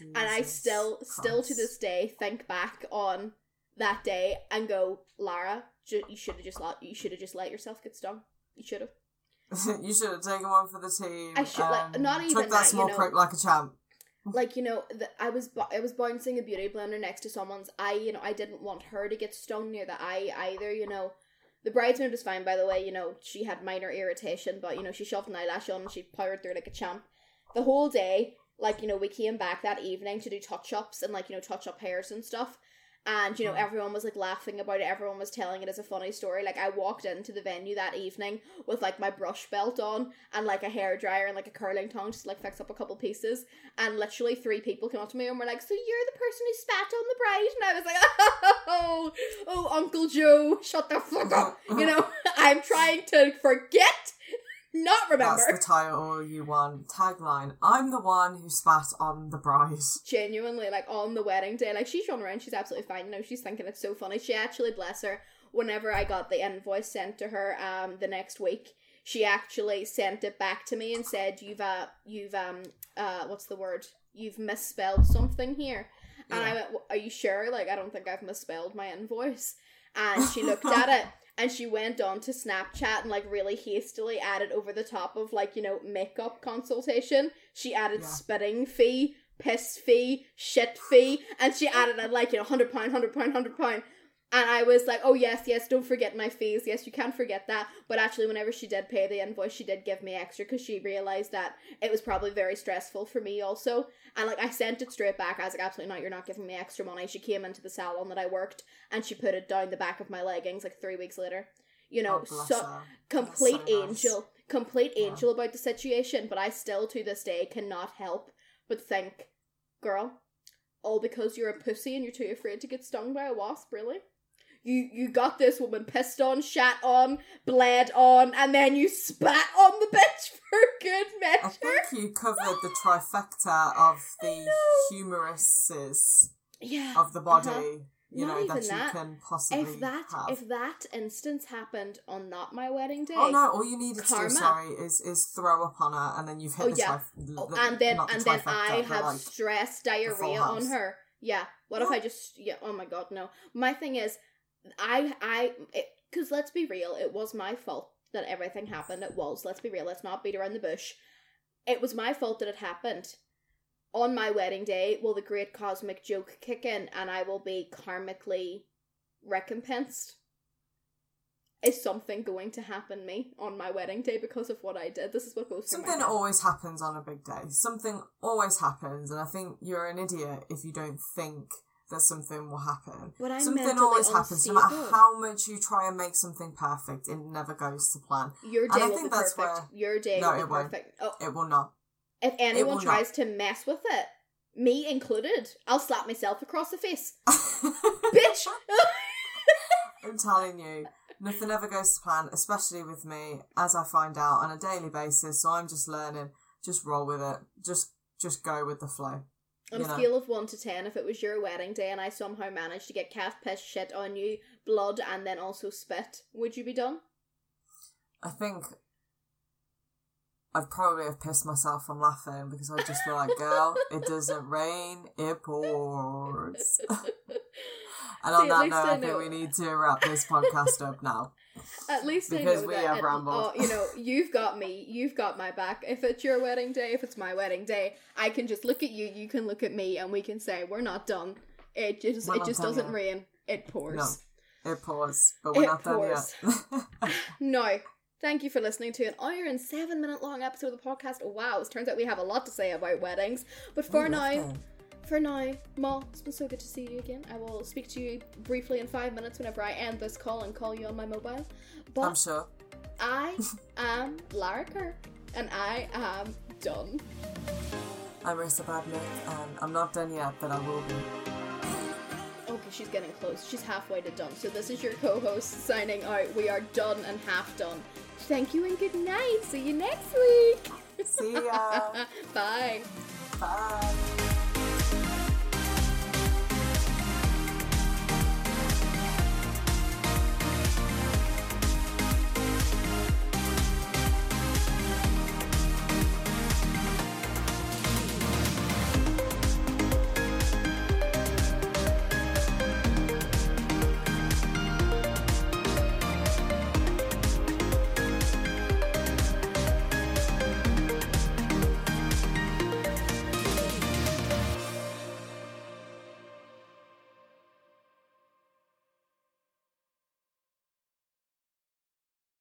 and I Jesus still, still to this day, think back on that day and go, Lara, ju- you should have just let you should have just let yourself get stung. You should have. <laughs> you should have taken one for the team. I should, like, not even took that, that, you small know. prick like a champ. <laughs> Like you know, the, I was bu- I was bouncing a beauty blender next to someone's eye. You know, I didn't want her to get stung near the eye either. You know, the bridesmaid was fine by the way. You know, she had minor irritation, but you know, she shoved an eyelash on and she powered through like a champ. The whole day, like you know, we came back that evening to do touch ups and like you know touch up hairs and stuff. And you know, Mm. everyone was like laughing about it. Everyone was telling it as a funny story. Like I walked into the venue that evening with like my brush belt on and like a hair dryer and like a curling tongue just to, like fix up a couple pieces. And literally three people came up to me and were like, "So you're the person who spat on the bride?" And I was like, "Oh, oh, Uncle Joe, shut the fuck up." You know, <laughs> I'm trying to forget, not remember. That's the title you want. Tagline. I'm the one who spat on the bride. <laughs> genuinely like on the wedding day. Like she's run around. She's absolutely fine. You know she's thinking it's so funny. She actually bless her whenever i got the invoice sent to her um the next week she actually sent it back to me and said you've uh you've um uh what's the word? You've misspelled something here. And i went are you sure? Like i don't think i've misspelled my invoice. And she looked at <laughs> it and she went on to snapchat and like really hastily added over the top of like you know makeup consultation she added Yeah. spitting fee piss fee, shit fee, and she added like, you know, hundred pound, hundred pound, hundred pound. And I was like, oh yes, yes, don't forget my fees. Yes, you can't forget that. But actually, whenever she did pay the invoice, she did give me extra because she realized that it was probably very stressful for me also. And like, I sent it straight back. I was like, absolutely not, you're not giving me extra money. She came into the salon that I worked and she put it down the back of my leggings like three weeks later. You know, oh, so her. complete so nice. angel, complete Yeah. angel about the situation, but I still to this day cannot help but think, girl, all because you're a pussy and you're too afraid to get stung by a wasp, really? You you got this woman pissed on, shat on, bled on, and then you spat on the bitch <laughs> for good I measure. think you covered the trifecta of the <gasps> know. humeruses Yeah. of the body, Uh-huh. you Not know, that even you that. can possibly If that have. if that instance happened on not my wedding day, Oh no! All you needed Karma. to do, sorry, is is throw up on her, and then you've hit Oh, the, yeah. trif- Oh, the- and then the and then I have like, stress diarrhea on her. Yeah. What if I just yeah? Oh my god, no. My thing is, I I because let's be real, it was my fault that everything happened. It was. Let's be real. Let's not beat around the bush. It was my fault that it happened. On my wedding day, will the great cosmic joke kick in, and I will be karmically recompensed? Is something going to happen me on my wedding day because of what I did? This is what goes Something always happens on a big day. Something always happens, and I think you're an idiot if you don't think that something will happen. Something always happens, no matter how much you try and make something perfect, it never goes to plan. Your And day I will think be that's perfect. where- Your day No, will it be won't. Oh, It will not. if anyone tries to mess with it, me included, I'll slap myself across the face. <laughs> Bitch! <laughs> <laughs> I'm telling you, nothing ever goes to plan, especially with me, as I find out on a daily basis. So I'm just learning. Just roll with it. Just just go with the flow. On a scale of 1 to 10, if it was your wedding day and I somehow managed to get calf piss shit on you, blood, and then also spit, would you be done? I think I'd probably have pissed myself from laughing because I'd just be like, girl, it doesn't rain, it pours. <laughs> And on See, at that note, I I think we need to wrap this podcast up now. At least I know we that. have Oh, you know, you've got me. You've got my back. If it's your wedding day, if it's my wedding day, I can just look at you. You can look at me, and we can say we're not done. It just We're it just doesn't yet. rain. It pours. No. It pours, but we're It not done yet. <laughs> No. Thank you for listening to an hour and seven minute long episode of the podcast. Wow, it turns out we have a lot to say about weddings. But for Oh, now. For now, Mol, it's been so good to see you again. I will speak to you briefly in five minutes whenever I end this call and call you on my mobile. But I'm sure. I am Lara Kirk, and I am done. I'm Marissa Babnick, and I'm not done yet, but I will be. Okay, she's getting close. She's halfway to done. So this is your co-host signing out. We are done and half done. Thank you and good night. See you next week. See ya. <laughs> Bye. Bye.